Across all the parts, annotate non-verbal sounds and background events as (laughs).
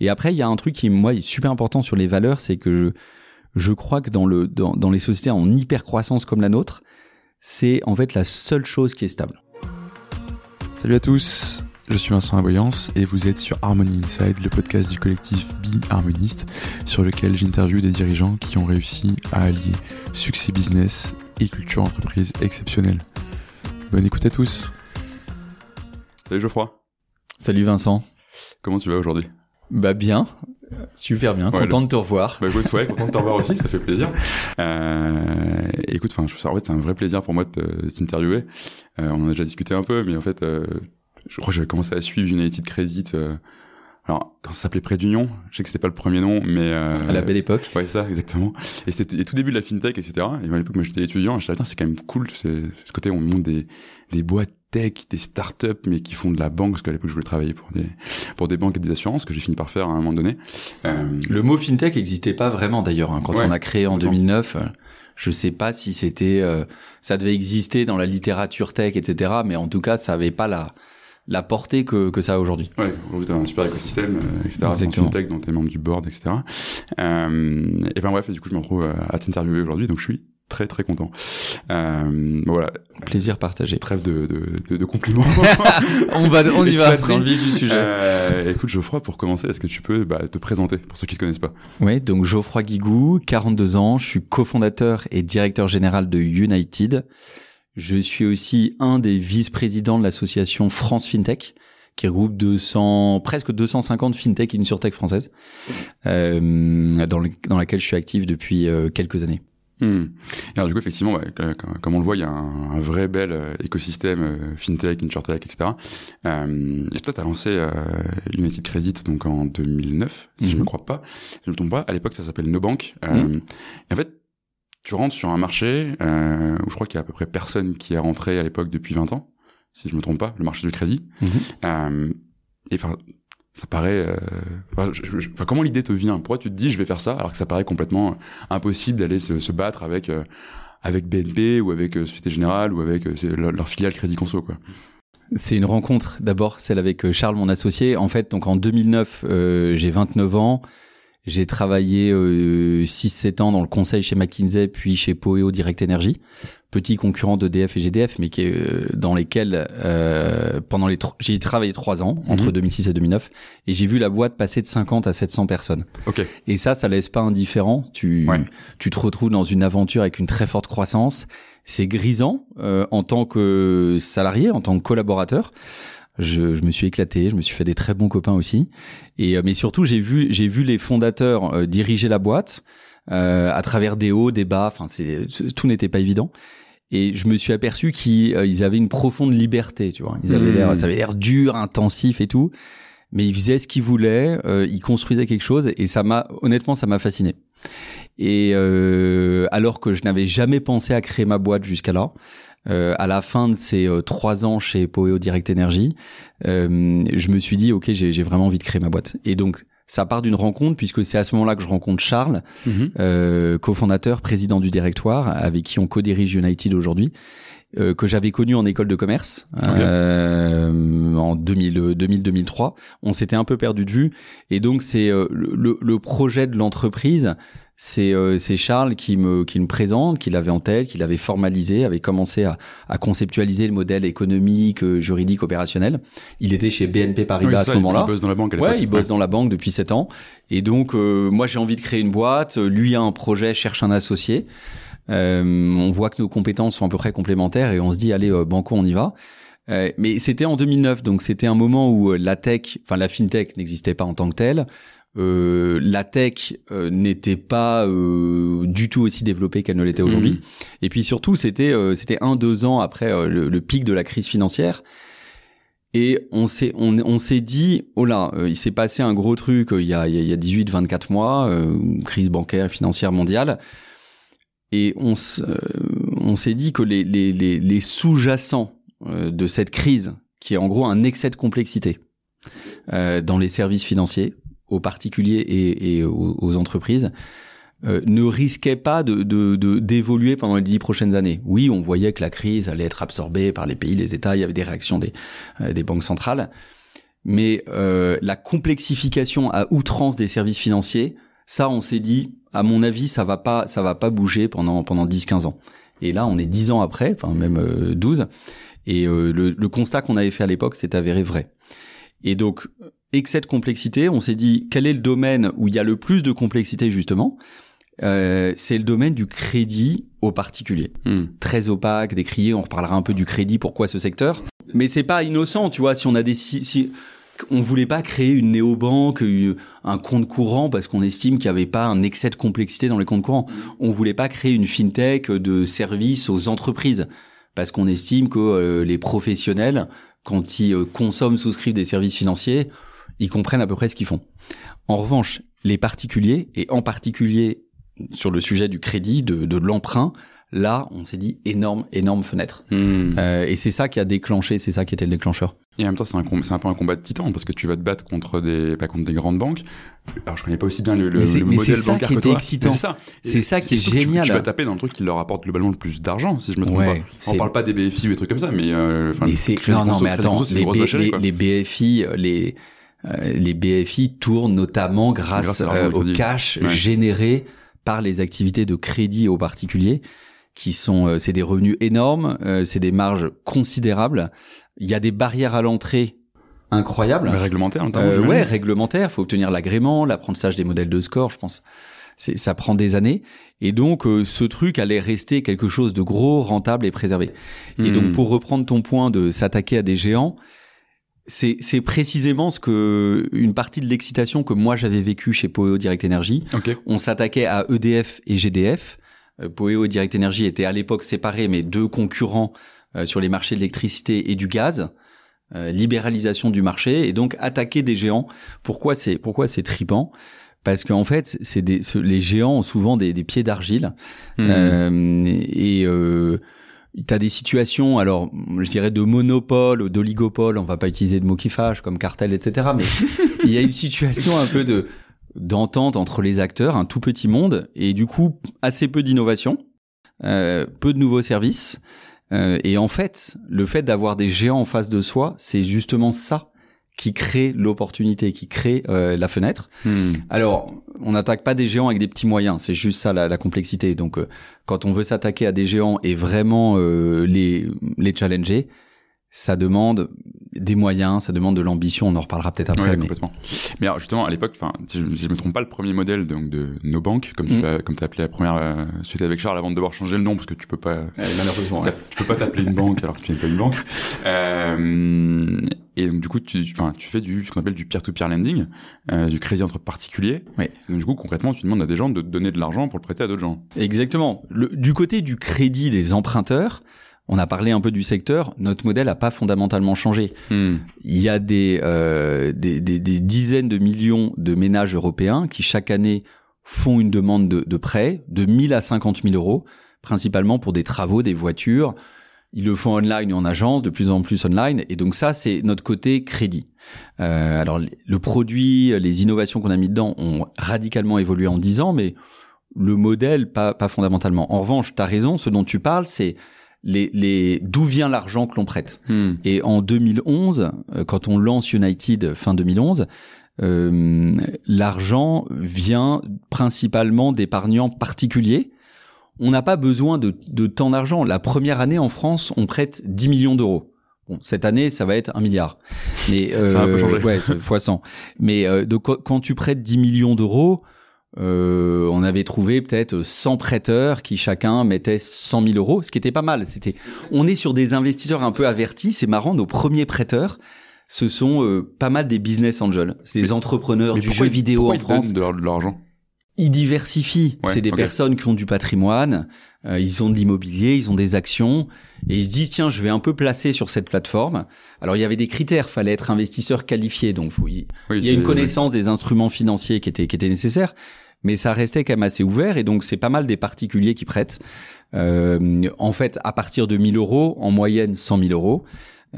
Et après, il y a un truc qui, moi, est super important sur les valeurs, c'est que je, je crois que dans, le, dans, dans les sociétés en hyper croissance comme la nôtre, c'est en fait la seule chose qui est stable. Salut à tous, je suis Vincent Aboyance et vous êtes sur Harmony Inside, le podcast du collectif Be Harmoniste, sur lequel j'interviewe des dirigeants qui ont réussi à allier succès business et culture entreprise exceptionnelle. Bonne écoute à tous. Salut Geoffroy. Salut Vincent. Comment tu vas aujourd'hui? Bah bien, super bien, Ouais, content de te revoir. Bah écoute, ouais, content de te revoir aussi, ça fait plaisir. Euh, écoute, enfin, je- en fait, c'est un vrai plaisir pour moi de te- de t'interviewer. Euh, on en a déjà discuté un peu, mais en fait, euh, je crois que j'avais commencé à suivre United Credit. euh, alors, quand ça s'appelait Près d'Union, je sais que c'était pas le premier nom, mais euh, À la belle époque. Ouais, ça, exactement. Et c'était tout début de la fintech, etc. Et à l'époque, moi, j'étais étudiant, et je disais, c'est quand même cool, ce côté, où on monte des, des boîtes tech, des startups, mais qui font de la banque, parce qu'à l'époque, je voulais travailler pour des, pour des banques et des assurances, que j'ai fini par faire à un moment donné. Euh, Le mot fintech n'existait pas vraiment d'ailleurs hein. quand Ouais, on a créé en complètement. 2009. euh, Je sais pas si c'était, euh, ça devait exister dans la littérature tech, etc. Mais en tout cas, ça avait pas la la portée que que ça a aujourd'hui. Ouais, aujourd'hui t'as un super écosystème, euh, etc. Exactement. Dans Fintech, dont t'es membre du board, etc. Euh, et ben bref, et du coup je me retrouve euh, à t'interviewer aujourd'hui, donc je suis très très content. Euh, voilà, Plaisir partagé. trêve de, de, de, de compliments. (laughs) on va, on y va dans le vif du sujet. Euh, écoute Geoffroy, pour commencer, est-ce que tu peux bah, te présenter pour ceux qui te connaissent pas? Oui, donc Geoffroy Guigou, 42 ans, je suis cofondateur et directeur général de United. Je suis aussi un des vice-présidents de l'association France FinTech, qui regroupe 200, presque 250 FinTech et une surtech française, euh, dans, le- dans laquelle je suis actif depuis euh, quelques années. Hmm. Et alors du coup effectivement, ouais, comme- on le voit, il y a un, un vrai bel euh, écosystème euh, fintech, insurtech, etc. Euh, et toi, t'as lancé euh, United Credit donc en 2009, si je Mhm. me crois pas, si je me trompe pas. À l'époque, ça s'appelle Nobank. Mhm. Et en fait, tu rentres sur un marché où je crois qu'il y a à peu près personne qui est rentré à l'époque depuis 20 ans, si je me trompe pas, le marché du crédit. Et enfin, ça paraît. euh, comment l'idée te vient? Pourquoi tu te dis je vais faire ça alors que ça paraît complètement impossible d'aller se, se battre avec euh, avec BNP ou avec euh, Société Générale ou avec euh, leur, filiale Crédit Conso quoi. C'est une rencontre, d'abord celle avec euh, Charles, mon associé. En fait, donc en 2009, euh, j'ai 29 ans. J'ai travaillé euh, 6-7 ans dans le conseil chez McKinsey, puis chez Poeo Direct Energy, petit concurrent d'EDF et GDF, mais qui est, euh, dans lesquels euh, pendant les j'ai travaillé trois ans entre Mhm. 2006 et 2009, et j'ai vu la boîte passer de 50 à 700 personnes. Ok. Et ça, ça laisse pas indifférent. Tu, Ouais. tu te retrouves dans une aventure avec une très forte croissance. C'est grisant euh, en tant que salarié, en tant que collaborateur. Je, je me suis éclaté, je me suis fait des très bons copains aussi. Et euh, mais surtout, j'ai vu, j'ai vu les fondateurs euh, diriger la boîte euh, à travers des hauts, des bas. Enfin, c'est tout n'était pas évident. Et je me suis aperçu qu'ils euh, avaient une profonde liberté, tu vois. Ils avaient Mmh. l'air, ça avait l'air dur, intensif et tout mais ils faisaient ce qu'ils voulaient, euh, ils construisaient quelque chose et ça m'a honnêtement ça m'a fasciné. Et euh, alors que je n'avais jamais pensé à créer ma boîte jusqu'à là, euh, à la fin de ces euh, trois ans chez Poeo Direct Energy, euh, je me suis dit ok j'ai vraiment envie de créer ma boîte. Et donc ça part d'une rencontre puisque c'est à ce moment-là que je rencontre Charles, euh, cofondateur, président du directoire, avec qui on co-dirige United aujourd'hui, euh, que j'avais connu en école de commerce euh, en 2000, 2000-2003. On s'était un peu perdu de vue, et donc c'est euh, le- le projet de l'entreprise. C'est euh, Charles qui me qui me présente, qui l'avait en tête, qui l'avait formalisé, avait commencé à, à conceptualiser le modèle économique, euh, juridique, opérationnel. Il était chez BNP Paribas Oui, à ce moment-là. Il bosse dans la banque à. Ouais, il bosse dans la banque depuis 7 ans. Et donc, euh, moi, j'ai envie de créer une boîte. Lui a un projet, cherche un associé. Euh, on voit que nos compétences sont à peu près complémentaires et on se dit, allez, euh, banco, on y va. Euh, mais c'était en 2009, donc c'était un moment où la tech, enfin la fintech n'existait pas en tant que telle. Euh, la tech euh, n'était pas euh, du tout aussi développée qu'elle ne l'était aujourd'hui. Mhm. Et puis surtout, c'était euh, c'était un deux ans après euh, le, le pic de la crise financière. Et on s'est on, on s'est dit oh là, euh, il s'est passé un gros truc il y a il y a 18 24 mois, euh, crise bancaire financière mondiale. Et on euh, on s'est dit que les les les, les sous-jacents euh, de cette crise qui est en gros un excès de complexité euh, dans les services financiers aux particuliers et, aux, entreprises euh, ne risquait pas de de- de- d'évoluer pendant les dix prochaines années. Oui, on voyait que la crise allait être absorbée par les pays, les États, il y avait des réactions des, euh, des banques centrales, Mais euh, la complexification à outrance des services financiers, ça, on s'est dit, à mon avis, ça va pas, ça va pas bouger pendant pendant 10-15 ans. Et là, on est 10 ans après, enfin même euh, 12, et euh, le, le, constat qu'on avait fait à l'époque s'est avéré vrai. Et donc, excès de complexité, on s'est dit, quel est le domaine où il y a le plus de complexité justement? Euh, c'est le domaine du crédit aux particuliers. Hmm. Très opaque, décrié. On reparlera un peu du crédit. Pourquoi ce secteur? Mais c'est pas innocent, tu vois. Si on a des si, on voulait pas créer une néobanque, un compte courant parce qu'on estime qu'il n'y avait pas un excès de complexité dans les comptes courants. Hmm. On voulait pas créer une fintech de services aux entreprises parce qu'on estime que euh, les professionnels, quand ils euh, consomment, souscrivent des services financiers, ils comprennent à peu près ce qu'ils font. En revanche, les particuliers, et en particulier sur le sujet du crédit, de, de l'emprunt, là, on s'est dit énorme, énorme fenêtre. Hmm. Euh, et c'est ça qui a déclenché, c'est ça qui était le déclencheur. Et en même temps, c'est un, peu un combat de titan parce que tu vas te battre contre des, pas contre des grandes banques. Alors, je connais pas aussi bien le, le, le modèle ça bancaire qui que toi. Excitant. C'est ça. C'est ça qui est génial. Tu, tu, vas taper dans le truc qui leur apporte globalement le plus d'argent, si je me trompe ouais, pas. On parle pas des BFI ou des trucs comme ça, mais, euh, mais c'est, non, non, mais attends, les, B, les, les, BFI, les, les BFI tournent notamment grâce, euh, au cash ouais. généré par les activités de crédit aux particuliers qui sont euh, c'est des revenus énormes, euh, c'est des marges considérables. Il y a des barrières à l'entrée incroyables. Mais réglementaires notamment. Euh, ouais, réglementaires. Faut obtenir l'agrément, l'apprentissage des modèles de score, je pense. C'est, ça prend des années. Et donc, euh, ce truc allait rester quelque chose de gros, rentable et préservé. Et Hmm. donc, pour reprendre ton point de s'attaquer à des géants, c'est, c'est précisément ce que une partie de l'excitation que moi j'avais vécu chez Poeo Direct Energy. Ok. On s'attaquait à EDF et GDF. Euh, Poeo et Direct Energy étaient à l'époque séparés, mais deux concurrents euh, sur les marchés de l'électricité et du gaz. Euh, libéralisation du marché et donc attaquer des géants. Pourquoi c'est pourquoi c'est tripant? Parce qu'en fait, c'est des ce- les géants ont souvent des, des pieds d'argile Hmm. euh, et euh, T'as des situations, alors je dirais de monopole ou d'oligopole, on va pas utiliser de mots qui fâchent comme cartel, etc. Mais (laughs) il y a une situation un peu de d'entente entre les acteurs, un tout petit monde, et du coup assez peu d'innovation, euh, peu de nouveaux services. Euh, et en fait, le fait d'avoir des géants en face de soi, c'est justement ça qui crée l'opportunité, qui crée euh, la fenêtre. Hmm. Alors, on n'attaque pas des géants avec des petits moyens, c'est juste ça la, la complexité. Donc, euh, quand on veut s'attaquer à des géants et vraiment euh, les, les challenger, ça demande des moyens, ça demande de l'ambition. On en reparlera peut-être après. Ouais, mais... complètement. Mais alors, justement, à l'époque, enfin, si je, je me trompe pas, le premier modèle donc de nos banques, comme tu Mm. l'as, comme t'as appelé la première euh, suite avec Charles, avant de devoir changer le nom parce que tu peux pas, malheureusement. t'as- (laughs) tu peux pas t'appeler une banque alors que tu n'es pas une banque. Euh, et donc du coup, tu, fais du ce qu'on appelle du peer-to-peer lending, euh, du crédit entre particuliers. Oui. Donc du coup, concrètement, tu demandes à des gens de donner de l'argent pour le prêter à d'autres gens. Exactement. Le, du côté du crédit des emprunteurs, on a parlé un peu du secteur. Notre modèle n'a pas fondamentalement changé. Hmm. Il y a des, euh, des, des, des dizaines de millions de ménages européens qui chaque année font une demande de, de prêt de 1000 à 50 000 euros, principalement pour des travaux, des voitures. Ils le font online et en agence, de plus en plus online. Et donc ça, c'est notre côté crédit. Euh, alors le produit, les innovations qu'on a mis dedans ont radicalement évolué en 10 ans, mais le modèle, pas, pas fondamentalement. En revanche, tu as raison, ce dont tu parles, c'est les, les, d'où vient l'argent que l'on prête. Hmm. Et en 2011, euh, quand on lance United fin 2011, euh, l'argent vient principalement d'épargnants particuliers. On n'a pas besoin de, de tant d'argent. La première année en France, on prête 10 millions d'euros. Bon, cette année, ça va être un milliard. Mais (laughs) euh, Ça a un peu changé. Ouais, fois 100. Mais euh, donc, quand- tu prêtes 10 millions d'euros, euh, on avait trouvé peut-être 100 prêteurs qui chacun mettait 100 000 euros, ce qui était pas mal. C'était, on est sur des investisseurs un peu avertis. C'est marrant, nos premiers prêteurs, ce sont euh, pas mal des business angels, c'est des entrepreneurs Mais du jeu ils- vidéo en ils France. donnent de leur- de l'argent. Ils diversifient. Ouais, c'est des personnes qui ont du patrimoine, euh, ils ont de l'immobilier, ils ont des actions, et ils se disent tiens, je vais un peu placer sur cette plateforme. Alors il y avait des critères, fallait être investisseur qualifié, donc faut- il Oui, il y a une connaissance des instruments financiers qui était qui était nécessaire, mais ça restait quand même assez ouvert, et donc c'est pas mal des particuliers qui prêtent. Euh, en fait, à partir de 1000 euros, en moyenne 100 000 euros.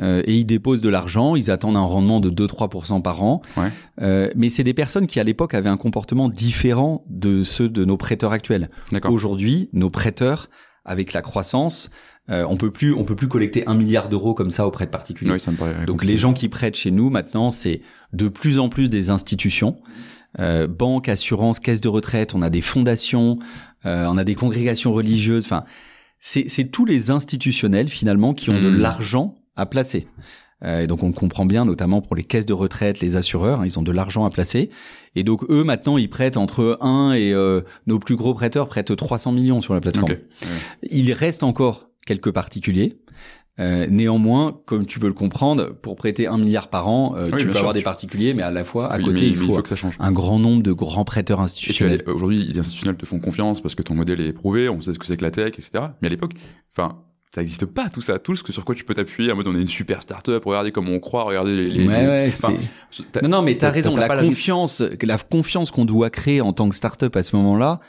Euh, et ils déposent de l'argent, ils attendent un rendement de 2-3% par an. Ouais. Euh, mais c'est des personnes qui à l'époque avaient un comportement différent de ceux de nos prêteurs actuels. Aujourd'hui, nos prêteurs avec la croissance, euh, on peut plus, on peut plus collecter un milliard d'euros comme ça auprès de particuliers. Oui, ça me paraît Donc les gens qui prêtent chez nous maintenant, c'est de plus en plus des institutions, euh, banques, assurances, caisses de retraite. On a des fondations, euh, on a des congrégations religieuses. Enfin, c'est c'est tous les institutionnels finalement qui ont de Hmm. l'argent à placer. Euh, et donc on comprend bien, notamment pour les caisses de retraite, les assureurs, hein, ils ont de l'argent à placer. Et donc eux maintenant ils prêtent entre 1 et euh, nos plus gros prêteurs prêtent 300 millions sur la plateforme. Il reste encore quelques particuliers. Euh, néanmoins, comme tu peux le comprendre, pour prêter un milliard par an, euh, Oui, tu peux sûr, avoir des particuliers, mais à la fois à côté il faut, que ça change. un grand nombre de grands prêteurs institutionnels. aujourd'hui, les institutionnels te font confiance parce que ton modèle est éprouvé, on sait ce que c'est que la tech, etc. Mais à l'époque, enfin, ça n'existe pas tout ça, tout ce que sur quoi tu peux t'appuyer en mode on est une super startup, regardez comment on croit, regardez les. les- ouais, les- ouais, enfin, Non, non, mais t'as raison. t'as La pas la- confiance, la confiance qu'on doit créer en tant que start-up à ce moment-là,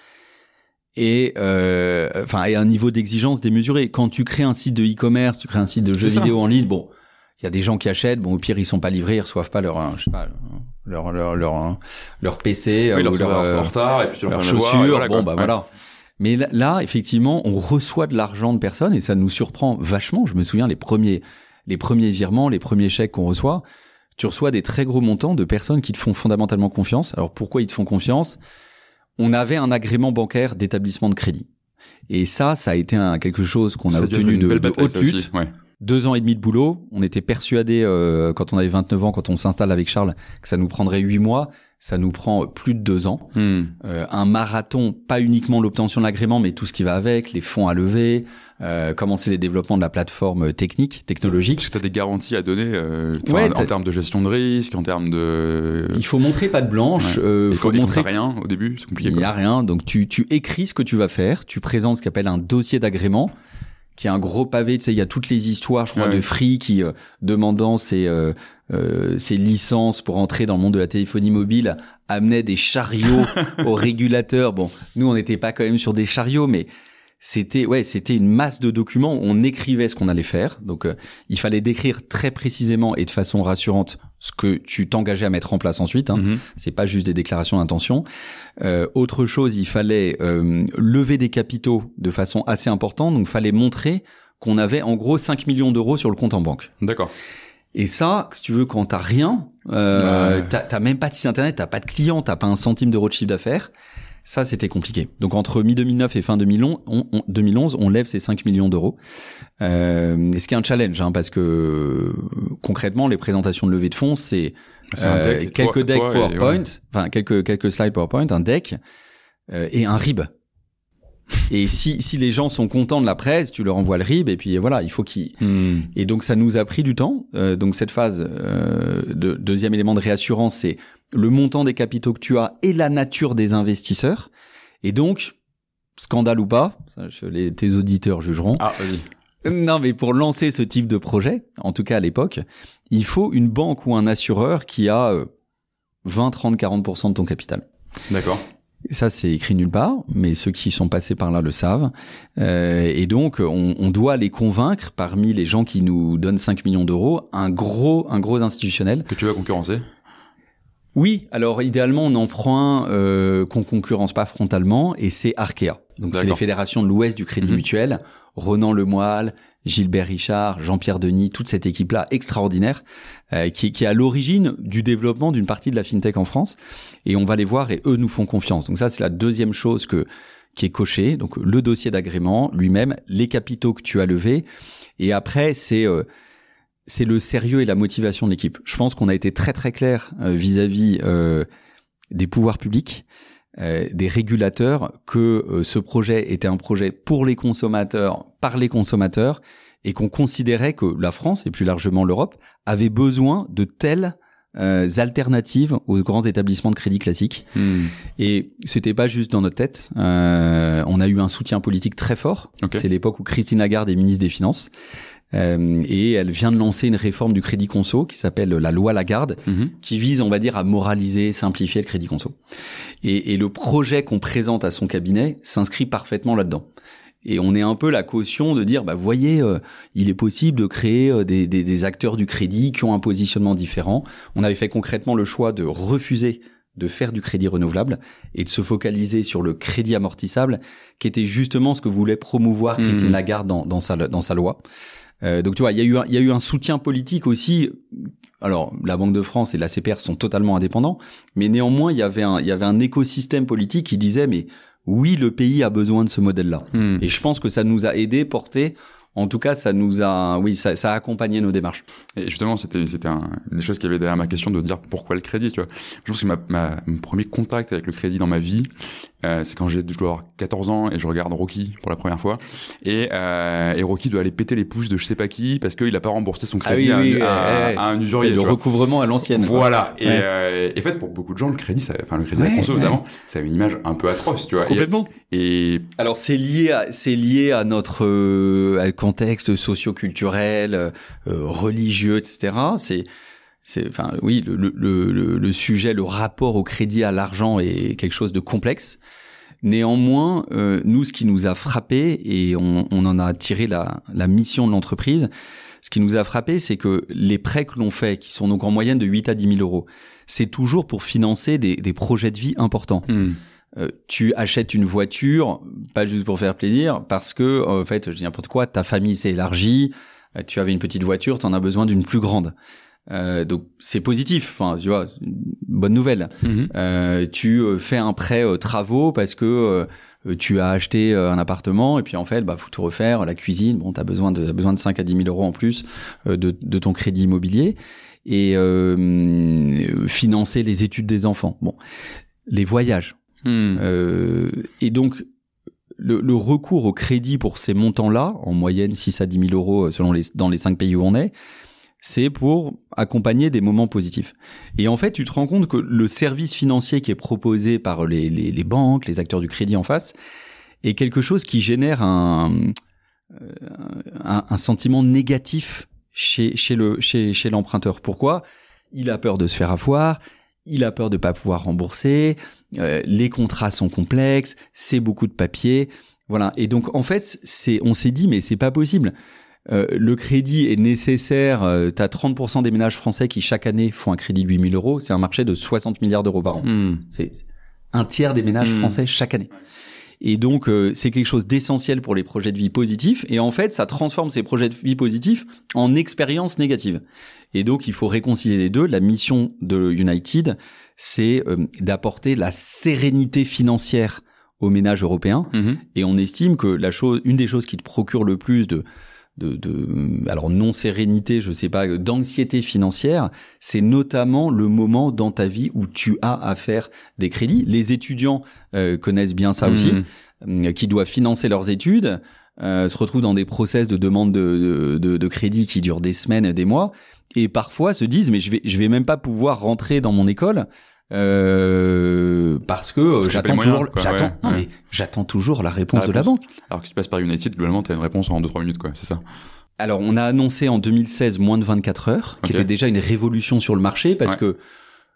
et euh, enfin, et un niveau d'exigence démesuré. Quand tu crées un site de e-commerce, tu crées un site de jeux ça. vidéo en ligne, bon, il y a des gens qui achètent. Bon, au pire, ils sont pas livrés, ils reçoivent pas leur, euh, je sais pas, leur leur leur leur, leur PC Oui, euh, leur ou leur, euh, en retard, et puis tu leur chaussures. voilà, bon, quoi. bah Ouais. voilà. Mais là, effectivement, on reçoit de l'argent de personnes et ça nous surprend vachement. Je me souviens les premiers, les premiers virements, les premiers chèques qu'on reçoit. Tu reçois des très gros montants de personnes qui te font fondamentalement confiance. Alors pourquoi ils te font confiance? On avait un agrément bancaire d'établissement de crédit. Et ça, ça a été un, quelque chose qu'on a obtenu de, de haute lutte aussi, ouais. deux ans et demi de boulot. On était persuadé euh, quand on avait 29 ans, quand on s'installe avec Charles, que ça nous prendrait huit mois. Ça nous prend plus de deux ans. Hmm. Euh, un marathon, pas uniquement l'obtention de l'agrément, mais tout ce qui va avec, les fonds à lever, euh, commencer les développements de la plateforme technique, technologique. Parce que tu as des garanties à donner euh, Ouais, en, termes de gestion de risque, en termes de. Il faut montrer pas de blanche. Ouais. euh, Il faut faut montrer rien au début, c'est compliqué. Il n'y a rien. Donc tu, tu écris ce que tu vas faire, tu présentes ce qu'on appelle un dossier d'agrément, qui est un gros pavé. Tu sais, il y a toutes les histoires, je crois, Ouais. de Free qui euh, demandant ses, euh, euh, ses licences pour entrer dans le monde de la téléphonie mobile amenait des chariots (laughs) aux régulateurs. Bon, nous on n'était pas quand même sur des chariots, mais c'était ouais, c'était une masse de documents. On écrivait ce qu'on allait faire, donc euh, il fallait décrire très précisément et de façon rassurante ce que tu t'engageais à mettre en place ensuite. Hein. Mhm. C'est pas juste des déclarations d'intention. Euh, autre chose, il fallait euh, lever des capitaux de façon assez importante. Donc, il fallait montrer qu'on avait en gros 5 millions d'euros sur le compte en banque. D'accord. Et ça, si tu veux, quand t'as rien, euh, Ouais. t'as même pas de site internet, t'as pas de client, t'as pas un centime d'euro de chiffre d'affaires. Ça, c'était compliqué. Donc, entre mi-2009 et fin 2011, on, on- 2011, on lève ces 5 millions d'euros. Euh, et ce qui est un challenge, hein, parce que concrètement, les présentations de levée de fonds, c'est un euh, quelques decks PowerPoint, ouais. enfin quelques quelques slides PowerPoint, un deck euh, et un RIB. Et si si les gens sont contents de la presse, tu leur envoies le RIB et puis voilà, il faut qu'ils Hmm. et donc ça nous a pris du temps. Euh, donc cette phase euh, de deuxième élément de réassurance, c'est le montant des capitaux que tu as et la nature des investisseurs. Et donc scandale ou pas, ça, je- les, tes auditeurs jugeront. Ah, vas-y. Non, mais pour lancer ce type de projet, en tout cas à l'époque, il faut une banque ou un assureur qui a euh, 20, 30, 40% de ton capital. D'accord. Ça, c'est écrit nulle part, mais ceux qui sont passés par là le savent. Euh, et donc, on, on doit les convaincre, parmi les gens qui nous donnent 5 millions d'euros, un gros, un gros institutionnel. Que tu vas concurrencer? Oui, alors idéalement, on en prend un euh, qu'on concurrence pas frontalement, et c'est Arkea. Donc, c'est les fédérations de l'Ouest du Crédit Mhm. Mutuel, Ronan Lemoyle, Gilbert Richard, Jean-Pierre Denis, toute cette équipe-là extraordinaire, euh, qui, qui est à l'origine du développement d'une partie de la fintech en France. Et on va les voir et eux nous font confiance. Donc ça, c'est la deuxième chose que qui est cochée. Donc le dossier d'agrément lui-même, les capitaux que tu as levés, et après c'est euh, c'est le sérieux et la motivation de l'équipe. Je pense qu'on a été très très clair euh, vis-à-vis euh, des pouvoirs publics, euh, des régulateurs, que euh, ce projet était un projet pour les consommateurs, par les consommateurs, et qu'on considérait que la France et plus largement l'Europe avait besoin de telles euh, alternatives aux grands établissements de crédit classiques. Hmm. Et c'était pas juste dans notre tête. Euh, on a eu un soutien politique très fort. C'est l'époque où Christine Lagarde est ministre des Finances. Euh, et elle vient de lancer une réforme du crédit conso qui s'appelle la loi Lagarde, Mhm. qui vise, on va dire, à moraliser, simplifier le crédit conso. Et, et le projet qu'on présente à son cabinet s'inscrit parfaitement là-dedans. Et on est un peu la caution de dire, bah, voyez, euh, il est possible de créer euh, des, des, des acteurs du crédit qui ont un positionnement différent. On avait fait concrètement le choix de refuser de faire du crédit renouvelable et de se focaliser sur le crédit amortissable, qui était justement ce que voulait promouvoir Christine Mmh. Lagarde dans, dans, sa, dans sa loi. Euh, donc tu vois, il y, a eu un- il y a eu un soutien politique aussi. Alors, la Banque de France et la CPR sont totalement indépendants, mais néanmoins, il y avait un, il y avait un écosystème politique qui disait, mais oui, le pays a besoin de ce modèle-là. Hmm. Et je pense que ça nous a aidé, porté. En tout cas, ça nous a, oui, ça, ça a accompagné nos démarches. Et justement, c'était c'était un, une des choses qui avait derrière ma question de dire pourquoi le crédit, tu vois. Je pense que ma, ma, mon premier contact avec le crédit dans ma vie, euh, c'est quand j'ai je dois avoir 14 ans et je regarde Rocky pour la première fois. Et, euh, et Rocky doit aller péter les pouces de je sais pas qui parce qu'il a pas remboursé son crédit Ah oui, oui, à, un- à- à un usurier. le tu vois. recouvrement à l'ancienne. Voilà. Et, Ouais. euh, et en fait, pour beaucoup de gens, le crédit, ça, enfin le crédit à Ouais, la conso ouais. notamment, ça a une image un peu atroce, tu vois. Et- Complètement. Et, Alors c'est lié à c'est lié à notre euh, à le contexte socio-culturel, euh, religieux, etc. C'est c'est enfin oui le, le, le, le sujet le rapport au crédit à l'argent est quelque chose de complexe. Néanmoins, euh, nous ce qui nous a frappé et on, on en a tiré la, la mission de l'entreprise, ce qui nous a frappé, c'est que les prêts que l'on fait, qui sont donc en moyenne de 8 à 10 000 euros, c'est toujours pour financer des, des projets de vie importants. Hmm. Euh, tu achètes une voiture, pas juste pour faire plaisir, parce que en fait, je dis n'importe quoi, ta famille s'est élargie, tu avais une petite voiture, tu en as besoin d'une plus grande. Euh, donc c'est positif, enfin tu vois, une bonne nouvelle. Mhm. Euh, tu euh, fais un prêt euh, travaux parce que euh, tu as acheté euh, un appartement et puis en fait bah faut tout refaire, la cuisine, bon t'as besoin de t'as besoin de 5 à 10 000 euros en plus euh, de, de ton crédit immobilier et euh, financer les études des enfants. Bon, les voyages. Hmm. Euh, et donc, le, le recours au crédit pour ces montants-là, en moyenne 6 à 10 000 euros euh, selon les, dans les cinq pays où on est, c'est pour accompagner des moments positifs. Et en fait, tu te rends compte que le service financier qui est proposé par les, les, les banques, les acteurs du crédit en face, est quelque chose qui génère un, euh, un, un sentiment négatif chez, chez le chez, chez l'emprunteur. Pourquoi? Il a peur de se faire avoir, il a peur de pas pouvoir rembourser, euh, les contrats sont complexes, c'est beaucoup de papier, voilà. Et donc en fait, c'est on s'est dit mais c'est pas possible. Euh, le crédit est nécessaire. Euh, tu as 30% des ménages français qui chaque année font un crédit de 8000 euros. C'est un marché de 60 milliards d'euros par an. Hmm. C'est un tiers des ménages Mm. français chaque année. Et donc, euh, c'est quelque chose d'essentiel pour les projets de vie positifs. Et en fait, ça transforme ces projets de vie positifs en expériences négatives. Et donc, il faut réconcilier les deux. La mission de United, c'est euh, d'apporter la sérénité financière aux ménages européens. Mhm. Et on estime que la chose, une des choses qui te procure le plus de, de, de alors non sérénité, je sais pas, d'anxiété financière, c'est notamment le moment dans ta vie où tu as à faire des crédits. Les étudiants euh, connaissent bien ça aussi, Hmm. euh, qui doivent financer leurs études, euh, se retrouvent dans des process de demande de, de, de, de crédit qui durent des semaines, des mois, et parfois se disent mais je vais je vais même pas pouvoir rentrer dans mon école. Euh, parce que euh, Parce que j'attends toujours j'attends ouais, non ouais. mais j'attends toujours la réponse La de la banque Alors que si tu passes par United, globalement, t'as une réponse en 2-3 minutes, quoi. C'est ça. Alors, on a annoncé en 2016 moins de 24 heures, qui était déjà une révolution sur le marché, parce Ouais. que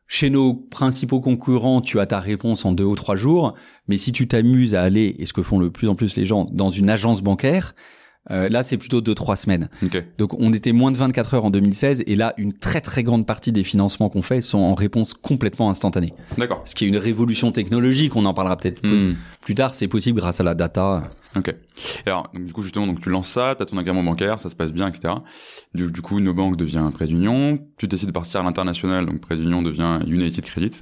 chez nos principaux concurrents, tu as ta réponse en deux ou trois jours, mais si tu t'amuses à aller, et ce que font le plus en plus les gens, dans une agence bancaire, euh, là, c'est plutôt deux trois semaines. Ok. Donc, on était moins de 24 heures en 2016, et là, une très très grande partie des financements qu'on fait sont en réponse complètement instantanée. D'accord. Ce qui est une révolution technologique, on en parlera peut-être plus, Hmm. plus tard, c'est possible grâce à la data. Ok. Alors, donc, du coup, justement, donc tu lances ça, t'as ton agrément bancaire, ça se passe bien, etc. Du, du coup, nos banques devient Prêt d'Union. Tu décides de partir à l'international, donc Prêt d'Union devient United Credit.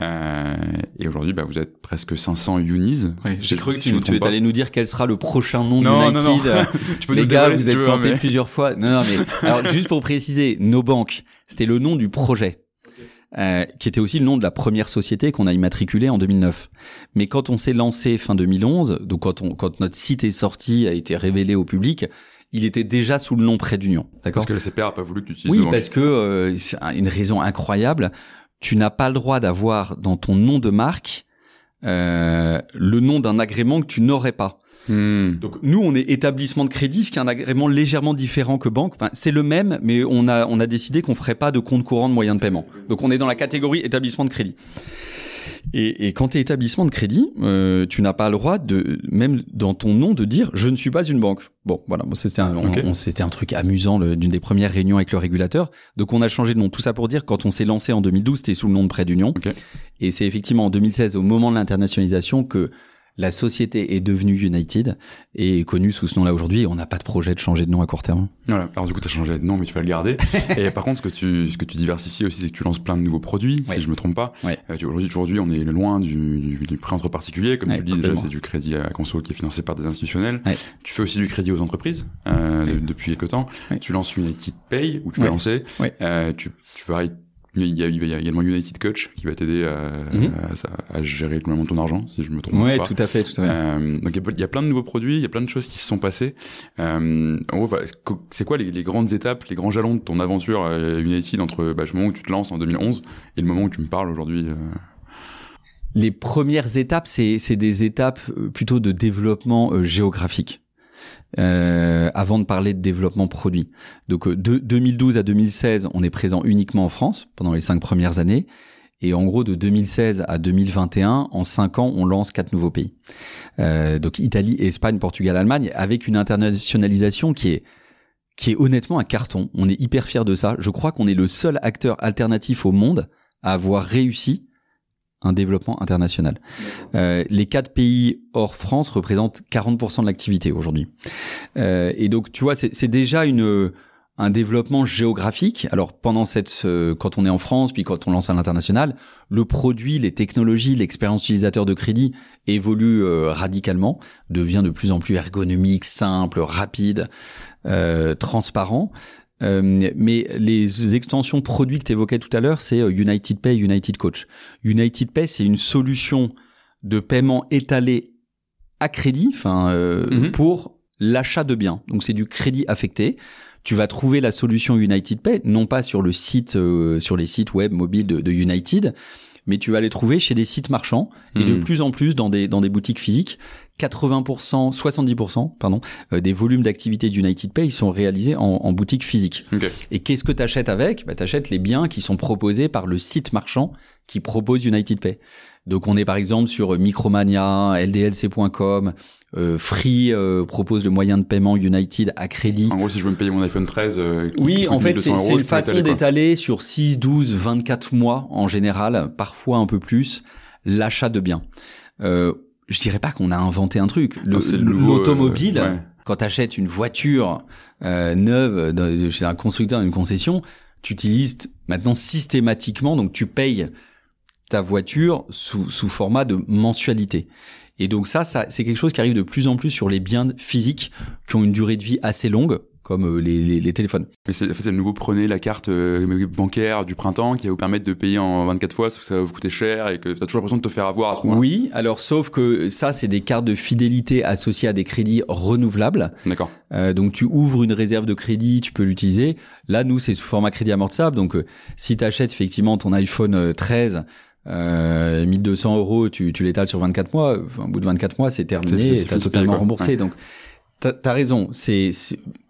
Euh, et aujourd'hui, bah, vous êtes presque 500 Unis. J'ai cru que Si tu, tu es allé nous dire quel sera le prochain nom Non, d'United. non, non. euh, (laughs) tu peux les gars, vous si êtes tu plantés mais- plusieurs fois. Non, non, mais (laughs) alors juste pour préciser, nos banques, c'était le nom du projet, euh, qui était aussi le nom de la première société qu'on a immatriculée en 2009. Mais quand on s'est lancé fin 2011, donc quand on, quand notre site est sorti, a été révélé au public, il était déjà sous le nom Prêt d'Union. D'accord Parce que le CPR a pas voulu que tu utilises Oui, parce que euh, c'est une raison incroyable. Tu n'as pas le droit d'avoir dans ton nom de marque euh, le nom d'un agrément que tu n'aurais pas. Hmm. Donc nous, on est établissement de crédit, ce qui est un agrément légèrement différent que banque. Enfin, c'est le même, mais on a on a décidé qu'on ferait pas de compte courant de moyens de paiement. Donc on est dans la catégorie établissement de crédit. Et, et quand tu es établissement de crédit, euh, tu n'as pas le droit de, même dans ton nom, de dire je ne suis pas une banque. Bon, voilà, bon, c'était un, on- c'était un truc amusant d'une des premières réunions avec le régulateur. Donc on a changé de nom. Tout ça pour dire quand on s'est lancé en 2012, c'était sous le nom de Prêt d'Union. Et c'est effectivement en 2016, au moment de l'internationalisation, que la société est devenue United et est connue sous ce nom-là aujourd'hui. On n'a pas de projet de changer de nom à court terme. Voilà. Alors du coup, t'as changé de nom, mais tu vas le garder. (laughs) et par contre, ce que tu, ce que tu diversifies aussi, c'est que tu lances plein de nouveaux produits, Ouais. si je me trompe pas. Ouais. Euh, tu- aujourd'hui, aujourd'hui, on est loin du, du, du prêt entre particuliers. Comme Ouais, tu le dis, déjà, c'est du crédit à conso qui est financé par des institutionnels. Tu fais aussi du crédit aux entreprises euh, depuis quelque temps. Tu lances United Pay, où tu lancé. Ouais. Euh, tu, tu vas il y, a, il y a également United Coach qui va t'aider à, Mhm. à, à gérer globalement ton argent, si je me trompe Ouais, pas. tout à fait, tout à fait. Euh, donc il y a- il y, a plein de nouveaux produits, il y a plein de choses qui se sont passées. Euh, en gros, c'est quoi les, les grandes étapes, les grands jalons de ton aventure euh, United entre bah, le moment où tu te lances en 2011 et le moment où tu me parles aujourd'hui euh, Les premières étapes, c'est c'est des étapes plutôt de développement euh, géographique. Euh, avant de parler de développement produit. Donc euh, de 2012 à 2016, on est présent uniquement en France pendant les cinq premières années. Et en gros, de 2016 à 2021, en cinq ans, on lance quatre nouveaux pays. Euh, donc Italie, Espagne, Portugal, Allemagne, avec une internationalisation qui est qui est honnêtement un carton. On est hyper fiers de ça. Je crois qu'on est le seul acteur alternatif au monde à avoir réussi un développement international. Euh, les quatre pays hors France représentent 40% de l'activité aujourd'hui. Euh, et donc, tu vois, c'est déjà une un développement géographique. Alors pendant cette, euh, quand on est en France, puis quand on lance à l'international, le produit, les technologies, l'expérience utilisateur de crédit évolue euh, radicalement, devient de plus en plus ergonomique, simple, rapide, euh, transparent. Euh, mais les extensions produits que tu évoquais tout à l'heure, c'est euh, United Pay, United Coach. United Pay, c'est une solution de paiement étalé à crédit, enfin euh, Mhm. pour l'achat de biens. Donc c'est du crédit affecté. Tu vas trouver la solution United Pay, non pas sur le site, euh, sur les sites web mobiles de, de United, mais tu vas les trouver chez des sites marchands et de Mhm. plus en plus dans des dans des boutiques physiques. 80%, 70% pardon, euh, des volumes d'activité d'United Pay ils sont réalisés en, en boutique physique. Ok. Et qu'est-ce que tu achètes avec? Bah, Tu achètes les biens qui sont proposés par le site marchand qui propose United Pay. Donc on est par exemple sur Micromania, LDLC.com, euh, Free euh, propose le moyen de paiement United à crédit. En gros, si je veux me payer mon iPhone 13, euh, Oui, en fait, 1200 c'est une façon d'étaler sur 6, 12, 24 mois en général, parfois un peu plus, l'achat de biens. Je dirais pas qu'on a inventé un truc. L'automobile, euh, ouais. quand tu achètes une voiture euh, neuve de- chez un constructeur, une concession, tu utilises maintenant systématiquement, donc tu payes ta voiture sous, sous format de mensualité. Et donc ça, ça c'est quelque chose qui arrive de plus en plus sur les biens physiques qui ont une durée de vie assez longue, comme euh, les, les, les téléphones. Mais c'est, le nouveau prenez la carte euh, bancaire du printemps qui va vous permettre de payer en 24 fois, sauf que ça va vous coûter cher et que t'as toujours l'impression de te faire avoir à ce moment Oui, alors sauf que ça, c'est des cartes de fidélité associées à des crédits renouvelables. D'accord. Euh, donc tu ouvres une réserve de crédit, tu peux l'utiliser. Là, nous, c'est sous format crédit amortissable. Donc euh, si tu achètes effectivement ton iPhone euh, 13, euh, 1200 euros, tu, tu l'étales sur 24 mois. Enfin, au bout de 24 mois, c'est terminé c'est totalement remboursé. Ouais. Donc t'as as raison. C'est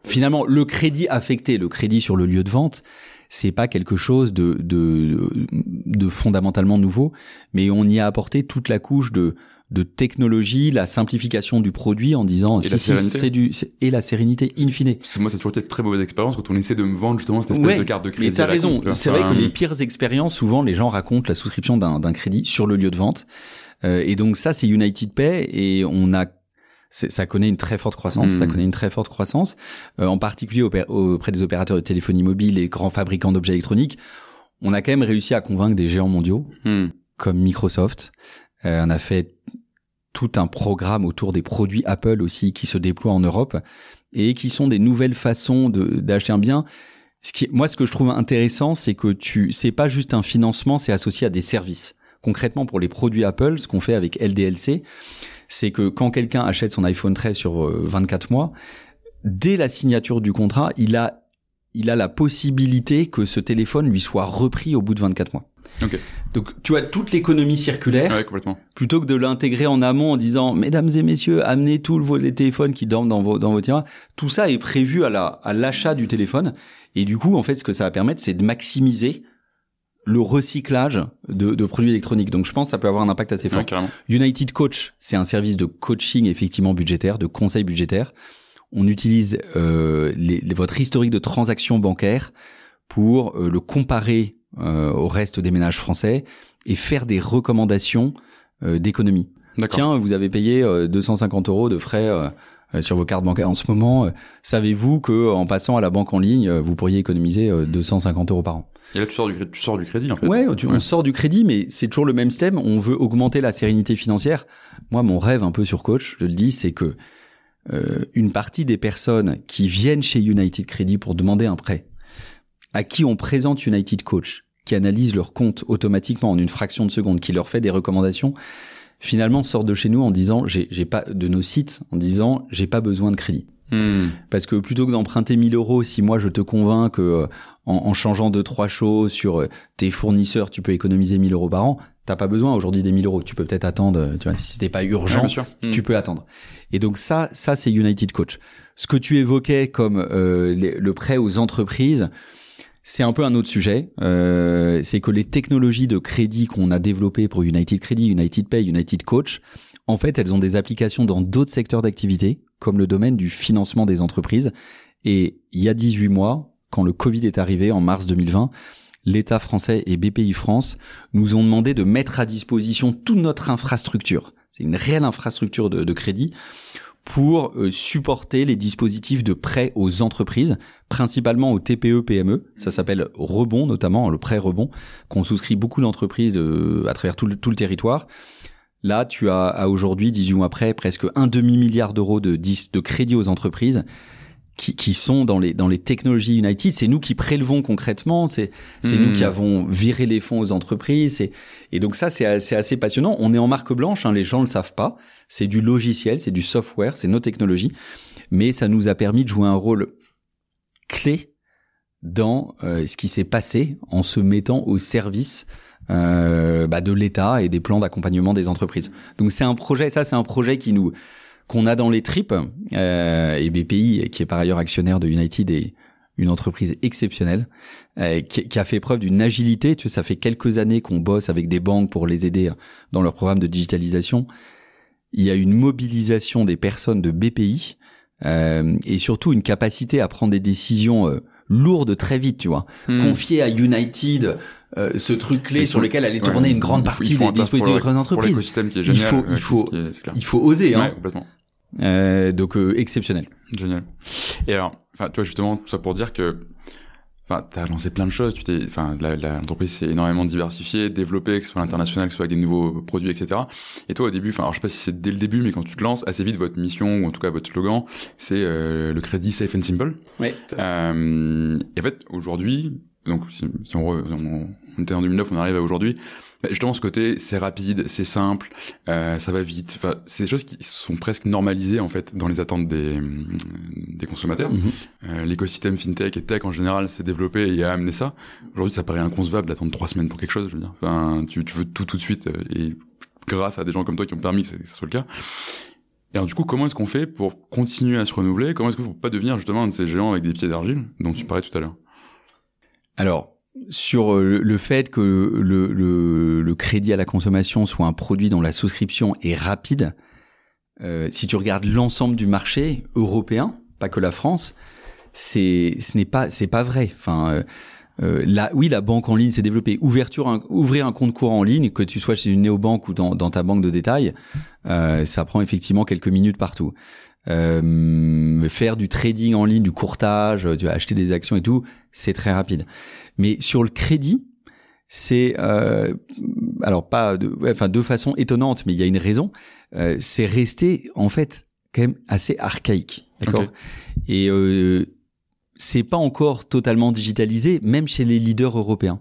finalement le crédit affecté, le crédit sur le lieu de vente. C'est pas quelque chose de, de de fondamentalement nouveau, mais on y a apporté toute la couche de de technologie, la simplification du produit en disant Et si, la si, c'est du et la sérénité in fine. Moi, c'est toujours été très mauvaise expérience quand on essaie de me vendre justement cette espèce Ouais, de carte de crédit. Mais t'as raison. C'est vrai que les pires expériences, souvent, les gens racontent la souscription d'un crédit sur le lieu de vente. Euh, et donc ça, c'est United Pay et on a ça connaît une très forte croissance, ça connaît une très forte croissance, euh, en particulier auprès, des opérateurs de téléphonie mobile et grands fabricants d'objets électroniques. On a quand même réussi à convaincre des géants mondiaux hmm. comme Microsoft. Euh, on a fait tout un programme autour des produits Apple aussi qui se déploient en Europe et qui sont des nouvelles façons d'acheter un bien. Ce qui, moi, ce que je trouve intéressant, c'est que tu, c'est pas juste un financement, c'est associé à des services. Concrètement, pour les produits Apple, ce qu'on fait avec LDLC, c'est que quand quelqu'un achète son iPhone 13 sur euh, 24 mois, dès la signature du contrat, il a, il a la possibilité que ce téléphone lui soit repris au bout de 24 mois. Ok. Donc, tu as toute l'économie circulaire Ouais, complètement. plutôt que de l'intégrer en amont en disant mesdames et messieurs amenez tous les téléphones qui dorment dans vos dans vos tiroirs tout ça est prévu à la à l'achat du téléphone et du coup en fait ce que ça va permettre c'est de maximiser le recyclage de, de, produits électroniques. Donc je pense que ça peut avoir un impact assez fort. United Coach, c'est un service de coaching effectivement budgétaire, de conseil budgétaire. On utilise euh, les, votre historique de transactions bancaires pour euh, le comparer euh, au reste des ménages français et faire des recommandations euh, d'économie. Tiens, vous avez payé 250 euros de frais sur vos cartes bancaires en ce moment. Savez-vous que en passant à la banque en ligne, vous pourriez économiser 250 euros par an? Et là, tu sors du, tu sors du crédit, en fait. Ouais, on sort du crédit, mais c'est toujours le même système. On veut augmenter la sérénité financière. Moi, mon rêve un peu sur coach, je le dis, c'est que euh, une partie des personnes qui viennent chez United Credit pour demander un prêt, à qui on présente United Coach, qui analyse leur compte automatiquement en une fraction de seconde, qui leur fait des recommandations, finalement sortent de chez nous en disant, j'ai pas de nos sites, en disant, j'ai pas besoin de crédit. Hmm. Parce que plutôt que d'emprunter 1000 euros, si moi je te convainc que euh, en, changeant deux trois choses sur euh, tes fournisseurs, tu peux économiser 1000 euros par an, t'as pas besoin aujourd'hui des 1000 euros. Tu peux peut-être attendre. Tu vois, si c'était pas urgent, hmm. tu peux attendre. Et donc ça, ça c'est United Coach. Ce que tu évoquais comme euh, le prêt aux entreprises, c'est un peu un autre sujet. Euh, c'est que les technologies de crédit qu'on a développées pour United Credit, United Pay, United Coach, en fait, elles ont des applications dans d'autres secteurs d'activité, comme le domaine du financement des entreprises. Et il y a 18 mois, quand le Covid est arrivé en mars 2020, l'État français et BPI France nous ont demandé de mettre à disposition toute notre infrastructure. C'est une réelle infrastructure de, crédit pour euh, supporter les dispositifs de prêt aux entreprises, principalement aux TPE PME. Ça s'appelle Rebond notamment, le prêt Rebond, qu'on souscrit beaucoup d'entreprises à travers tout le territoire. Là, tu as à aujourd'hui, 18 mois après, presque un demi-milliard d'euros de, de crédit aux entreprises qui, qui, sont dans les, dans les technologies United. C'est nous qui prélevons concrètement, c'est nous qui hmm. avons viré les fonds aux entreprises. Et, et donc ça, c'est assez, assez passionnant. On est en marque blanche, hein, les gens ne le savent pas. C'est du logiciel, c'est du software, c'est nos technologies. Mais ça nous a permis de jouer un rôle clé dans euh, ce qui s'est passé en se mettant au service euh, bah, de l'État et des plans d'accompagnement des entreprises. Donc c'est un projet, ça c'est un projet qui nous qu'on a dans les tripes euh, et BPI qui est par ailleurs actionnaire de United est une entreprise exceptionnelle euh, qui, qui, a fait preuve d'une agilité. Tu sais, ça fait quelques années qu'on bosse avec des banques pour les aider dans leur programme de digitalisation. Il y a une mobilisation des personnes de BPI euh, et surtout une capacité à prendre des décisions euh, lourdes très vite, tu vois. Confier à United euh, ce truc clé sur lequel allait tourner une grande partie des dispositifs des entreprises. Qui est génial, il faut, il faut, il faut oser. Hein. complètement. Euh, donc euh, exceptionnel. Génial. Et alors, enfin, toi justement, tout ça pour dire que, enfin, t'as lancé plein de choses. Tu t'es, enfin, l'entreprise s'est énormément diversifiée, développée, que ce soit à l'international, que ce soit avec des nouveaux produits, etc. Et toi, au début, enfin, alors je sais pas si c'est dès le début, mais quand tu te lances, assez vite, votre mission ou en tout cas votre slogan, c'est euh, le crédit safe and simple. Oui. Euh, et en fait, aujourd'hui, donc si, si on, on, on, était en 2009, on arrive à aujourd'hui. Bah, justement, ce côté, c'est rapide, c'est simple, euh, ça va vite. Enfin, c'est des choses qui sont presque normalisées en fait dans les attentes des, des consommateurs. Mhm. euh, L'écosystème fintech et tech en général s'est développé et a amené ça. Aujourd'hui, ça paraît inconcevable d'attendre trois semaines pour quelque chose. Je veux dire, enfin, tu, tu veux tout tout de suite euh, et grâce à des gens comme toi qui ont permis que ça soit le cas. Et alors du coup, comment est-ce qu'on fait pour continuer à se renouveler? Comment est-ce qu'on ne pas devenir justement un de ces géants avec des pieds d'argile dont tu parlais tout à l'heure? Alors, sur euh, le fait que le, le, le, crédit à la consommation soit un produit dont la souscription est rapide, euh, si tu regardes l'ensemble du marché européen, pas que la France, c'est ce n'est pas c'est pas vrai. Enfin, euh, euh là, oui, la banque en ligne s'est développée. Ouverture, ouvrir un compte courant en ligne, que tu sois chez une néobanque ou dans, dans ta banque de détail, euh, ça prend effectivement quelques minutes partout. Euh, faire du trading en ligne, du courtage, tu vas acheter des actions et tout, c'est très rapide. Mais sur le crédit, c'est euh, alors pas de, enfin de façon étonnante, mais il y a une raison. Euh, c'est resté en fait quand même assez archaïque, d'accord? Et euh, c'est pas encore totalement digitalisé, même chez les leaders européens.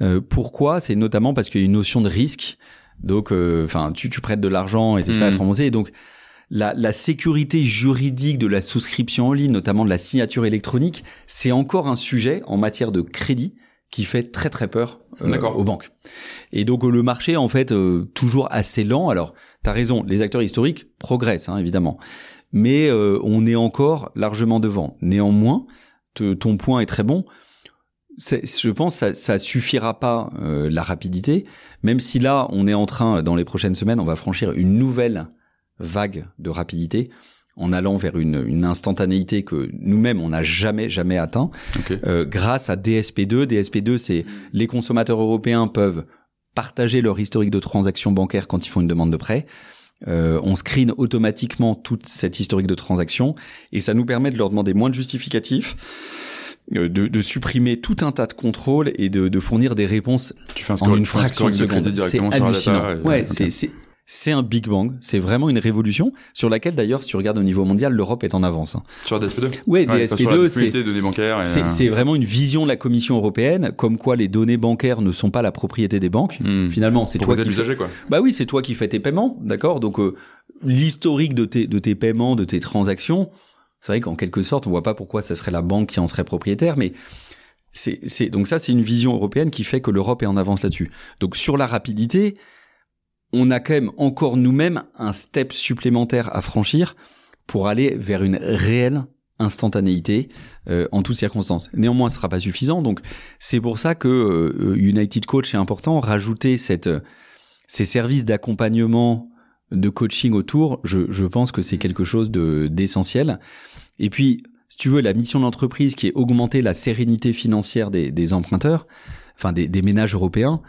Euh, pourquoi? C'est notamment parce qu'il y a une notion de risque. Donc, euh, enfin, tu, tu prêtes de l'argent et t'espères mmh. être remboursé. donc, la, la, sécurité juridique de la souscription en ligne, notamment de la signature électronique, c'est encore un sujet en matière de crédit qui fait très très peur euh, aux banques. Et donc le marché en fait euh, toujours assez lent. Alors tu as raison, les acteurs historiques progressent hein, évidemment, mais euh, on est encore largement devant. Néanmoins, ton point est très bon. je pense ça ça suffira pas euh, la rapidité, même si là on est en train dans les prochaines semaines on va franchir une nouvelle vague de rapidité en allant vers une, une instantanéité que nous-mêmes on n'a jamais jamais atteint euh, grâce à DSP2. DSP2 c'est les consommateurs européens peuvent partager leur historique de transactions bancaires quand ils font une demande de prêt. Euh, on screen automatiquement toute cette historique de transactions et ça nous permet de leur demander moins de justificatifs euh, de, de, supprimer tout un tas de contrôles et de, de fournir des réponses tu fais un en une fraction de seconde. C'est hallucinant. ouais, c'est c'est un Big Bang, c'est vraiment une révolution sur laquelle d'ailleurs, si tu regardes au niveau mondial, l'Europe est en avance. Sur DSP2 Oui, DSP2, c'est c'est vraiment une vision de la Commission européenne, comme quoi les données bancaires ne sont pas la propriété des banques. Hmm. Finalement, c'est toi qui quoi. Bah oui, c'est toi qui fais tes paiements, d'accord? Donc euh, l'historique de tes de tes paiements, de tes transactions, c'est vrai qu'en quelque sorte, on voit pas pourquoi ce serait la banque qui en serait propriétaire, mais c'est, c'est, donc ça, c'est une vision européenne qui fait que l'Europe est en avance là-dessus. Donc sur la rapidité, on a quand même encore nous-mêmes un step supplémentaire à franchir pour aller vers une réelle instantanéité euh, en toutes circonstances. Néanmoins, ce sera pas suffisant. Donc c'est pour ça que euh, United Coach est important. Rajouter cette, ces services d'accompagnement de coaching autour, je, pense que c'est quelque chose de d'essentiel. Et puis, si tu veux, la mission de l'entreprise qui est augmenter la sérénité financière des, emprunteurs, enfin des ménages européens,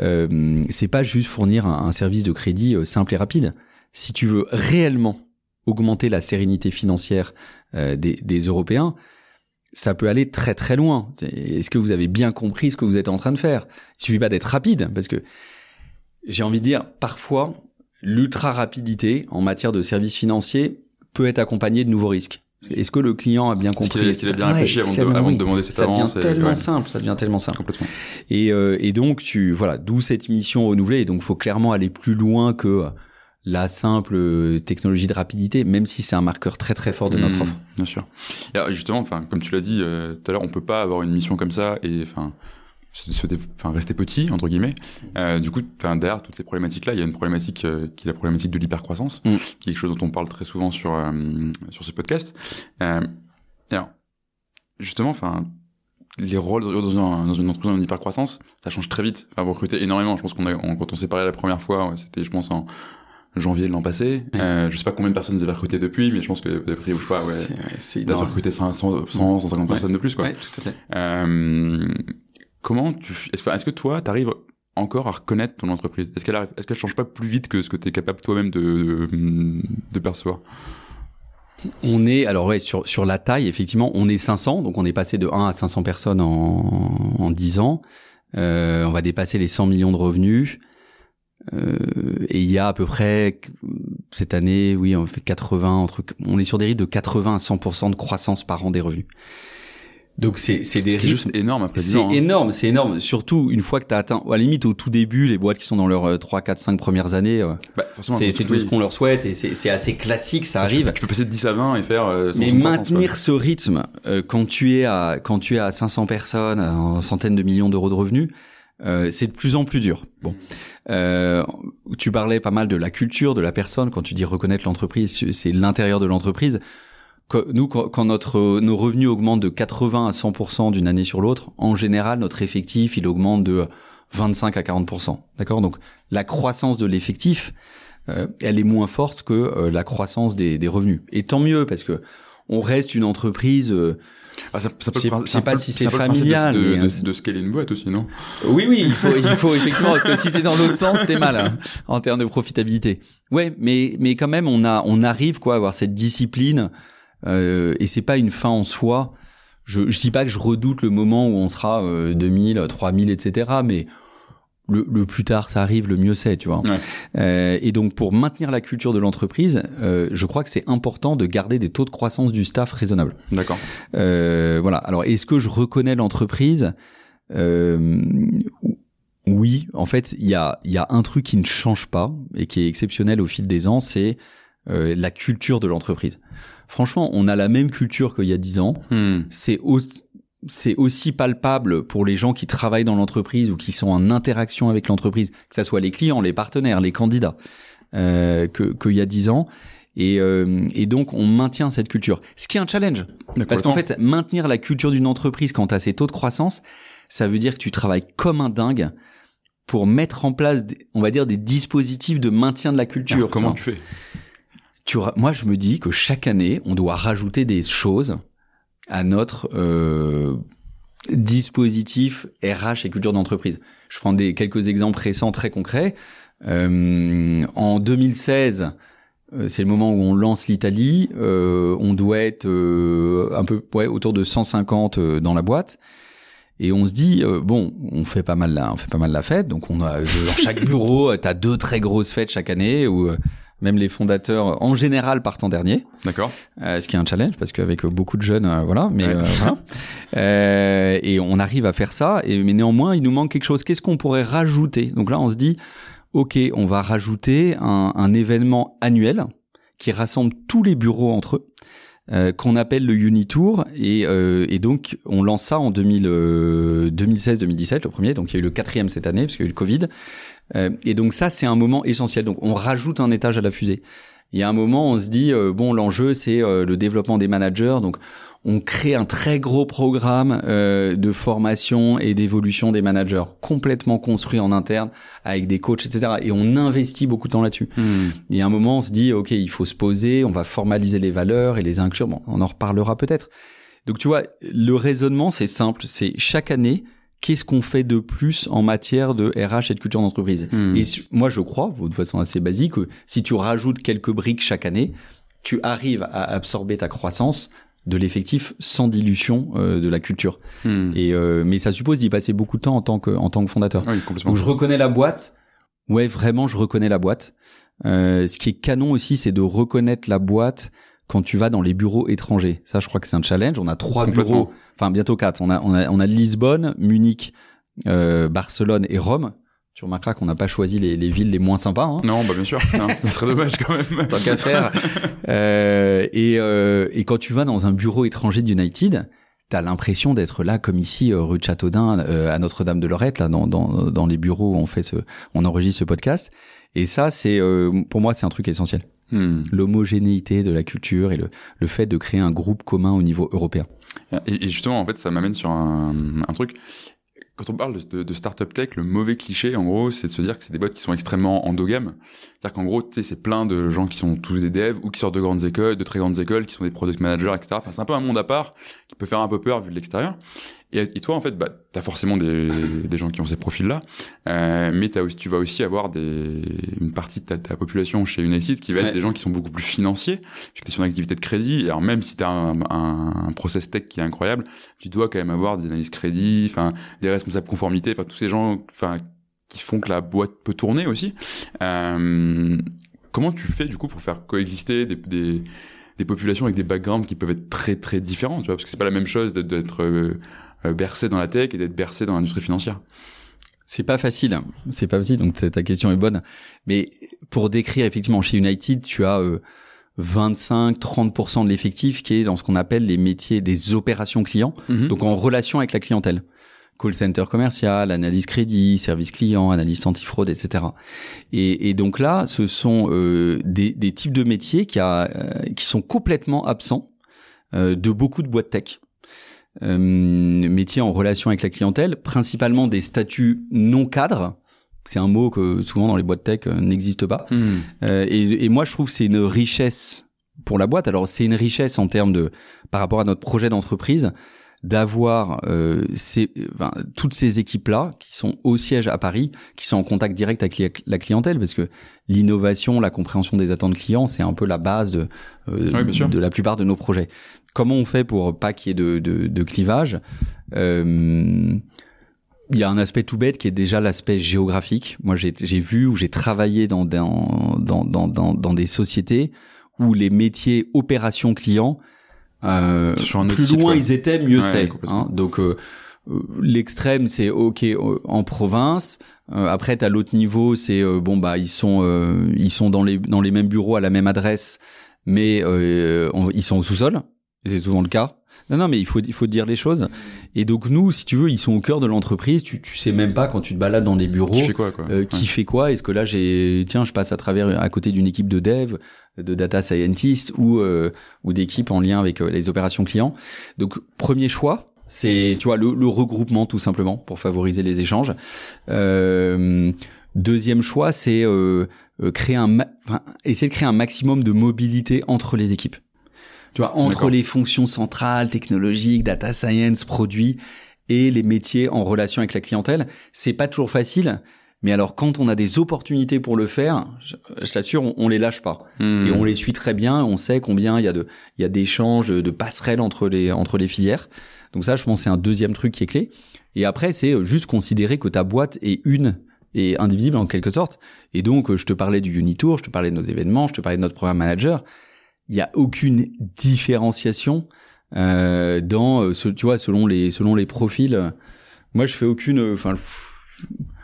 euh, c'est pas juste fournir un, service de crédit euh, simple et rapide. Si tu veux réellement augmenter la sérénité financière euh, des, des Européens, ça peut aller très très loin. Est-ce que vous avez bien compris ce que vous êtes en train de faire? Il suffit pas d'être rapide, parce que j'ai envie de dire, parfois, l'ultra rapidité en matière de services financiers peut être accompagnée de nouveaux risques. Est-ce que le client a bien compris Est-ce qu'il a, bien réfléchi avant, de, avant de demander cette ça avance devient tellement simple, ça devient tellement simple. Complètement. Et, euh, et donc tu voilà, d'où cette mission renouvelée. Et donc faut clairement aller plus loin que la simple technologie de rapidité, même si c'est un marqueur très très fort de notre mmh, offre. Bien sûr. Et justement, enfin comme tu l'as dit euh, tout à l'heure, on peut pas avoir une mission comme ça et enfin enfin rester petit entre guillemets. Euh, du coup, derrière toutes ces problématiques-là, il y a une problématique euh, qui est la problématique de l'hypercroissance, mm. qui est quelque chose dont on parle très souvent sur euh, sur ce podcast. Euh, alors, justement, enfin les rôles dans une, dans une entreprise en hypercroissance, ça change très vite. Enfin, vous recrutez énormément. Je pense qu'on a quand on s'est parlé la première fois, c'était je pense en janvier de l'an passé. Euh, je sais pas combien de personnes vous avez recruté depuis, mais je pense que vous avez pris, je sais pas, ouais, c'est, avez recruté 100, 100, 150 personnes de plus, quoi. Ouais, tout à fait. Euh, comment tu est-ce que toi tu arrives encore à reconnaître ton entreprise? Est-ce qu'elle est-ce qu'elle change pas plus vite que ce que tu es capable toi-même de, de percevoir? On est alors ouais sur sur la taille effectivement on est 500 donc on est passé de 1 à 500 personnes en en 10 ans. Euh, on va dépasser les 100 millions de revenus. Euh, et il y a à peu près cette année oui on fait 80 entre on est sur des rythmes de 80 à 100% de croissance par an des revenus donc c'est c'est des rythmes juste énorme C'est hein. énorme, c'est énorme. Surtout une fois que tu as atteint, à la limite au tout début, les boîtes qui sont dans leurs 3, 4, 5 premières années, euh, bah, c'est c'est tout ce qu'on leur souhaite et c'est c'est assez classique, ça arrive. Tu peux, passer de 10 à 20 et faire. Euh, Mais maintenir ce rythme euh, quand tu es à quand tu es à 500 personnes, en centaines de millions d'euros de revenus. Euh, c'est de plus en plus dur. Bon, euh, tu parlais pas mal de la culture de la personne quand tu dis reconnaître l'entreprise, c'est l'intérieur de l'entreprise nous, quand, notre, nos revenus augmentent de 80 à 100% d'une année sur l'autre, en général, notre effectif, il augmente de 25 à 40%. D'accord? Donc, la croissance de l'effectif, euh, elle est moins forte que euh, la croissance des, des, revenus. Et tant mieux, parce que on reste une entreprise... Euh, ah, ça, ça peut je sais, pas si c'est familial. De, mais... de, de, scaler une boîte aussi, non? Oui, oui, il faut, il faut effectivement, parce que si c'est dans l'autre sens, t'es mal hein, en termes de profitabilité. Ouais, mais mais quand même, on a, on arrive quoi à avoir cette discipline et c'est pas une fin en soi. Je, je dis pas que je redoute le moment où on sera euh, 2000, 3000, etc. Mais le, le, plus tard ça arrive, le mieux c'est, tu vois. Ouais. Euh, et donc pour maintenir la culture de l'entreprise, euh, je crois que c'est important de garder des taux de croissance du staff raisonnables. D'accord. Euh, voilà. Alors est-ce que je reconnais l'entreprise? Euh, Oui. En fait, il y a, y a un truc qui ne change pas et qui est exceptionnel au fil des ans, c'est euh, la culture de l'entreprise franchement, on a la même culture qu'il y a dix ans. Hmm. C'est c'est aussi palpable pour les gens qui travaillent dans l'entreprise ou qui sont en interaction avec l'entreprise, que ce soit les clients, les partenaires, les candidats, euh, qu'il y a dix ans. Et, euh, et donc, on maintient cette culture. Ce qui est un challenge. Parce qu'en fait, maintenir la culture d'une entreprise quand as ces taux de croissance, ça veut dire que tu travailles comme un dingue pour mettre en place, on va dire, des dispositifs de maintien de la culture. Alors, comment tu fais? Tu, Moi, je me dis que chaque année, on doit rajouter des choses à notre euh, dispositif RH et culture d'entreprise. Je prends des quelques exemples récents très concrets. Euh, en 2016, euh, c'est le moment où on lance l'Italie. Euh, on doit être euh, un peu ouais, autour de 150 euh, dans la boîte. Et on se dit bon, on fait pas mal la, on fait pas mal la fête. Donc on a dans chaque (laughs) bureau, t'as deux très grosses fêtes chaque année où même les fondateurs en général partent en dernier. D'accord. Euh, ce qui est un challenge parce qu'avec beaucoup de jeunes, voilà. Mais voilà. (laughs) et on arrive à faire ça. Et mais néanmoins, il nous manque quelque chose. Qu'est-ce qu'on pourrait rajouter? Donc là, on se dit ok, on va rajouter un, événement annuel qui rassemble tous les bureaux entre eux. Euh, qu'on appelle le Unitour et, euh, et donc on lance ça en 2016-2017 euh, le premier donc il y a eu le quatrième cette année parce qu'il y a eu le Covid et donc ça c'est un moment essentiel donc on rajoute un étage à la fusée il y a un moment on se dit bon l'enjeu c'est le développement des managers donc on crée un très gros programme euh, de formation et d'évolution des managers, complètement construit en interne avec des coachs, etc. Et on investit beaucoup de temps là-dessus. Il y a un moment, on se dit, ok, il faut se poser, on va formaliser les valeurs et les inclure. Bon, on en reparlera peut-être. Donc tu vois, le raisonnement, c'est simple. C'est chaque année, qu'est-ce qu'on fait de plus en matière de RH et de culture d'entreprise? Hmm. Et moi, je crois, de façon assez basique, que si tu rajoutes quelques briques chaque année, tu arrives à absorber ta croissance de l'effectif sans dilution euh, de la culture. Hmm. Et euh, mais ça suppose d'y passer beaucoup de temps en tant que en tant que fondateur. Oui, Donc je reconnais la boîte. Ouais, vraiment, je reconnais la boîte. Euh, ce qui est canon aussi, c'est de reconnaître la boîte quand tu vas dans les bureaux étrangers. Ça, je crois que c'est un challenge. On a trois bureaux, enfin bientôt quatre. On a on a on a Lisbonne, Munich, Barcelone et Rome tu remarqueras qu'on n'a pas choisi les, les, villes les moins sympas. Hein. Non, bah bien sûr, ce serait dommage quand même. Tant qu'à faire. Euh, et, euh, et quand tu vas dans un bureau étranger d'United, t'as l'impression d'être là comme ici euh, rue de Châteaudun euh, à Notre-Dame-de-Lorette, là dans, dans, dans les bureaux où on fait ce, on enregistre ce podcast. Et ça, c'est euh, pour moi, c'est un truc essentiel. Hmm. L'homogénéité de la culture et le, le fait de créer un groupe commun au niveau européen. Et, et justement, en fait, ça m'amène sur un, un truc quand on parle de, de startup tech, le mauvais cliché, en gros, c'est de se dire que c'est des boîtes qui sont extrêmement endogames. C'est-à-dire qu'en gros, tu sais, c'est plein de gens qui sont tous des devs ou qui sortent de grandes écoles, de très grandes écoles, qui sont des product managers, etc. Enfin, c'est un peu un monde à part qui peut faire un peu peur vu de l'extérieur. Et, et, toi, en fait, bah, t'as forcément des, (coughs) des gens qui ont ces profils-là, euh, mais as aussi, tu vas aussi avoir des, une partie de ta, ta population chez United qui va être des gens qui sont beaucoup plus financiers, puisque t'es sur une activité de crédit. Et alors même si t'as un, un, un, process tech qui est incroyable, tu dois quand même avoir des analyses crédit, enfin des responsables conformité, enfin tous ces gens, enfin qui font que la boîte peut tourner aussi. Euh, comment tu fais du coup pour faire coexister des, des des populations avec des backgrounds qui peuvent être très très différents, tu vois, parce que c'est pas la même chose d'être euh, bercé dans la tech et d'être bercé dans l'industrie financière. C'est pas facile, c'est pas facile. Donc ta question est bonne, mais pour décrire effectivement chez United, tu as 25-30% de l'effectif qui est dans ce qu'on appelle les métiers des opérations clients, mhm. donc en relation avec la clientèle call center commercial, analyse crédit, service client, analyse antifraude, etc. Et, et donc là, ce sont euh, des, des, types de métiers qui, a, euh, qui sont complètement absents euh, de beaucoup de boîtes tech. Euh, métiers en relation avec la clientèle, principalement des statuts non cadres. C'est un mot que souvent dans les boîtes tech euh, n'existe pas. Hmm. Et, et moi, je trouve que c'est une richesse pour la boîte. Alors c'est une richesse en termes de par rapport à notre projet d'entreprise d'avoir euh, ces, toutes ces équipes-là qui sont au siège à Paris, qui sont en contact direct avec la clientèle, parce que l'innovation, la compréhension des attentes clients, c'est un peu la base de, euh, de la plupart de nos projets. Comment on fait pour pas qu'il y ait de, de, de clivage euh, il y a un aspect tout bête qui est déjà l'aspect géographique. Moi, j'ai vu ou j'ai travaillé dans, dans, dans, dans, dans des sociétés où les métiers opération client euh, plus loin ils étaient, mieux c'est. Hein. Donc euh, euh, l'extrême c'est ok en province. après à l'autre niveau c'est bon bah ils sont ils sont dans les dans les mêmes bureaux à la même adresse, mais ils sont au sous-sol. Et c'est souvent le cas. Non, non, mais il faut, il faut dire les choses. Et donc nous, si tu veux, ils sont au cœur de l'entreprise. Tu, tu sais même pas quand tu te balades dans des bureaux. Qui fait quoi, quoi. Euh, qui fait quoi Est-ce que là, j'ai, tiens, je passe à travers, à côté d'une équipe de dev, de data scientist ou euh, ou d'équipes en lien avec euh, les opérations clients. Donc premier choix, c'est, tu vois, le, le, regroupement tout simplement pour favoriser les échanges. Euh, deuxième choix, c'est euh, créer un, enfin, essayer de créer un maximum de mobilité entre les équipes. Tu vois, entre les fonctions centrales, technologiques, data science, produits et les métiers en relation avec la clientèle, c'est pas toujours facile. Mais alors, quand on a des opportunités pour le faire, je, t'assure, on, on, les lâche pas hmm. et on les suit très bien. On sait combien il y a de, il y a d'échanges, de passerelles entre les entre les filières. Donc ça, je pense, c'est un deuxième truc qui est clé. Et après, c'est juste considérer que ta boîte est une et indivisible en quelque sorte. Et donc, je te parlais du Unitour, je te parlais de nos événements, je te parlais de notre programme manager il y a aucune différenciation euh, dans euh, ce, tu vois selon les selon les profils. Moi, je fais aucune. Enfin,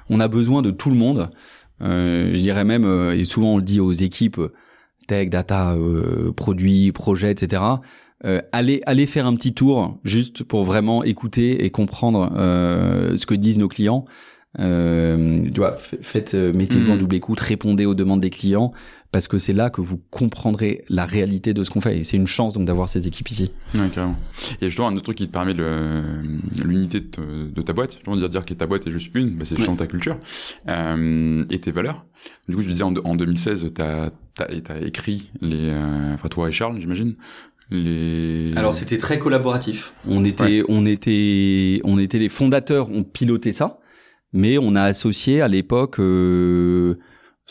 on a besoin de tout le monde. Euh, je dirais même, euh, et souvent on le dit aux équipes tech, data, euh, produits, projets, etc. Euh, allez, allez faire un petit tour juste pour vraiment écouter et comprendre ce que disent nos clients. Euh, tu vois, faites, mettez-vous en mmh. double écoute, répondez aux demandes des clients, parce que c'est là que vous comprendrez la réalité de ce qu'on fait. Et c'est une chance donc d'avoir ces équipes ici. Ouais, carrément. Et justement, un autre truc qui te permet l'unité de, de, ta boîte, je veux dire, dire que ta boîte est juste une, bah c'est justement ta culture euh, et tes valeurs. Du coup, je disais, en, en 2016, t'as as, écrit les... Euh, enfin, toi et Charles, j'imagine les... Alors c'était très collaboratif. On était, on était, on était les fondateurs, on pilotait ça, mais on a associé à l'époque euh,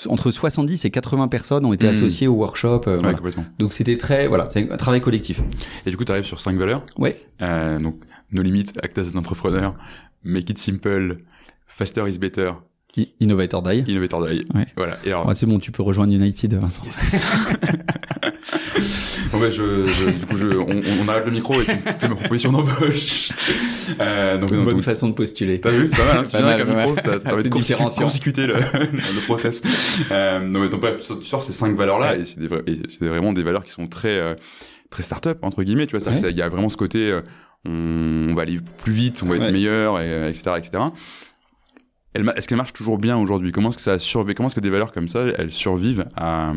entre 70 et 80 personnes ont été hmm. associées au workshop. Euh, ouais, donc c'était très voilà, c'est un travail collectif. Et du coup, tu arrives sur cinq valeurs. Ouais. Euh, donc nos limites, actes d'entrepreneur, make it simple, faster is better. Innovator Die. Innovator Die. Ouais. Voilà. Et alors... c'est bon, tu peux rejoindre United, Vincent. (laughs) (laughs) bon ben je, je, du coup je, on, on, arrête le micro et tu fais ma proposition d'embauche. Euh, donc, une bonne façon de postuler. T'as vu, c'est pas mal. Hein, tu viens avec un micro, ça, ça permet de constituer le, le process. Euh, non mais donc bref, tu sors ces cinq valeurs là et c'est vraiment des valeurs qui sont très euh, très start-up entre guillemets. Tu vois, il y a vraiment ce côté, euh, on, on, va aller plus vite, on va être meilleur, et, etc., etc. Est-ce qu'elle marche toujours bien aujourd'hui? Comment est-ce que ça a survécu Comment est-ce que des valeurs comme ça, elles survivent à, ah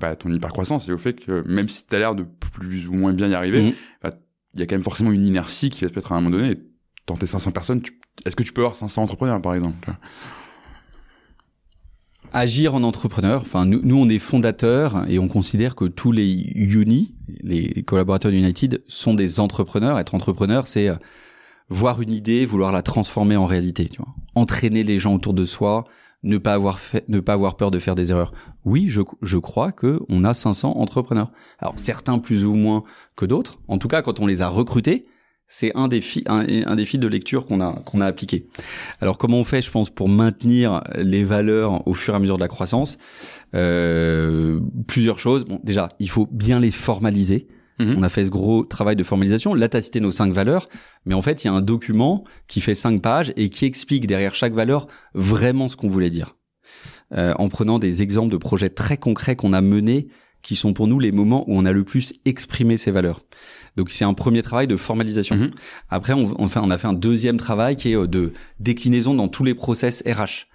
bah, ton hypercroissance et au fait que même si tu as l'air de plus ou moins bien y arriver, mhm. bah, il y a quand même forcément une inertie qui va se mettre à un moment donné. Tenter 500 personnes, est-ce que tu peux avoir 500 entrepreneurs par exemple Agir en entrepreneur, enfin nous, nous on est fondateurs et on considère que tous les uni, les collaborateurs d'United sont des entrepreneurs. Être entrepreneur, c'est euh, voir une idée, vouloir la transformer en réalité, tu vois. Entraîner les gens autour de soi, ne pas avoir fait, ne pas avoir peur de faire des erreurs. Oui, je, je crois que on a 500 entrepreneurs. Alors certains plus ou moins que d'autres. En tout cas, quand on les a recrutés, c'est un défi, un, un défi de lecture qu'on a qu'on a appliqué. Alors comment on fait, je pense, pour maintenir les valeurs au fur et à mesure de la croissance? Euh, Plusieurs choses. Bon, déjà, il faut bien les formaliser. Mhm. On a fait ce gros travail de formalisation. Là, tu as cité nos cinq valeurs, mais en fait, il y a un document qui fait cinq pages et qui explique derrière chaque valeur vraiment ce qu'on voulait dire. Euh, en prenant des exemples de projets très concrets qu'on a menés, qui sont pour nous les moments où on a le plus exprimé ces valeurs. Donc c'est un premier travail de formalisation. Mhm. Après, on, enfin, on a fait un deuxième travail qui est euh, de déclinaison dans tous les process RH.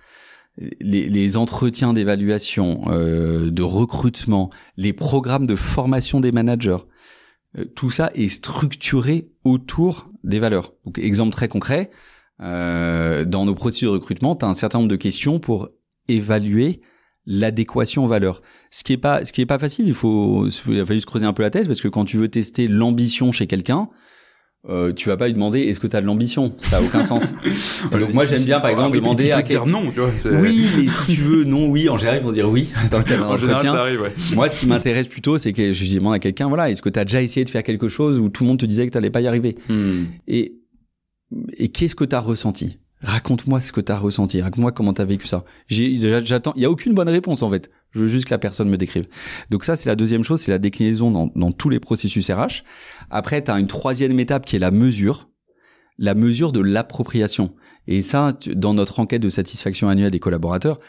Les, les, entretiens d'évaluation, euh, de recrutement, les programmes de formation des managers, tout ça est structuré autour des valeurs. Donc, exemple très concret, euh, dans nos procédures de recrutement, tu as un certain nombre de questions pour évaluer l'adéquation aux valeurs. Ce qui est pas, ce qui est pas facile. Il faut, il a fallu se creuser un peu la tête parce que quand tu veux tester l'ambition chez quelqu'un, euh, tu vas pas lui demander est-ce que tu as de l'ambition? Ça a aucun sens. (laughs) Donc moi j'aime bien par exemple demander à dire non tu vois, oui mais si (laughs) tu veux non oui. En général ils vont dire oui (laughs) dans le cadre d'un entretien. arrive, ouais. moi ce qui m'intéresse plutôt c'est que je demande à quelqu'un voilà est-ce que tu as déjà essayé de faire quelque chose où tout le monde te disait que tu pas y arriver? Hmm. et et qu'est-ce que tu as ressenti? Raconte-moi ce que tu as ressenti. Raconte-moi comment tu as vécu ça. J'attends. Il y a aucune bonne réponse en fait. Je veux juste que la personne me décrive. Donc ça, c'est la deuxième chose, c'est la déclinaison dans, dans, tous les processus RH. Après, tu as une troisième étape qui est la mesure, la mesure de l'appropriation. Et ça, dans notre enquête de satisfaction annuelle des collaborateurs,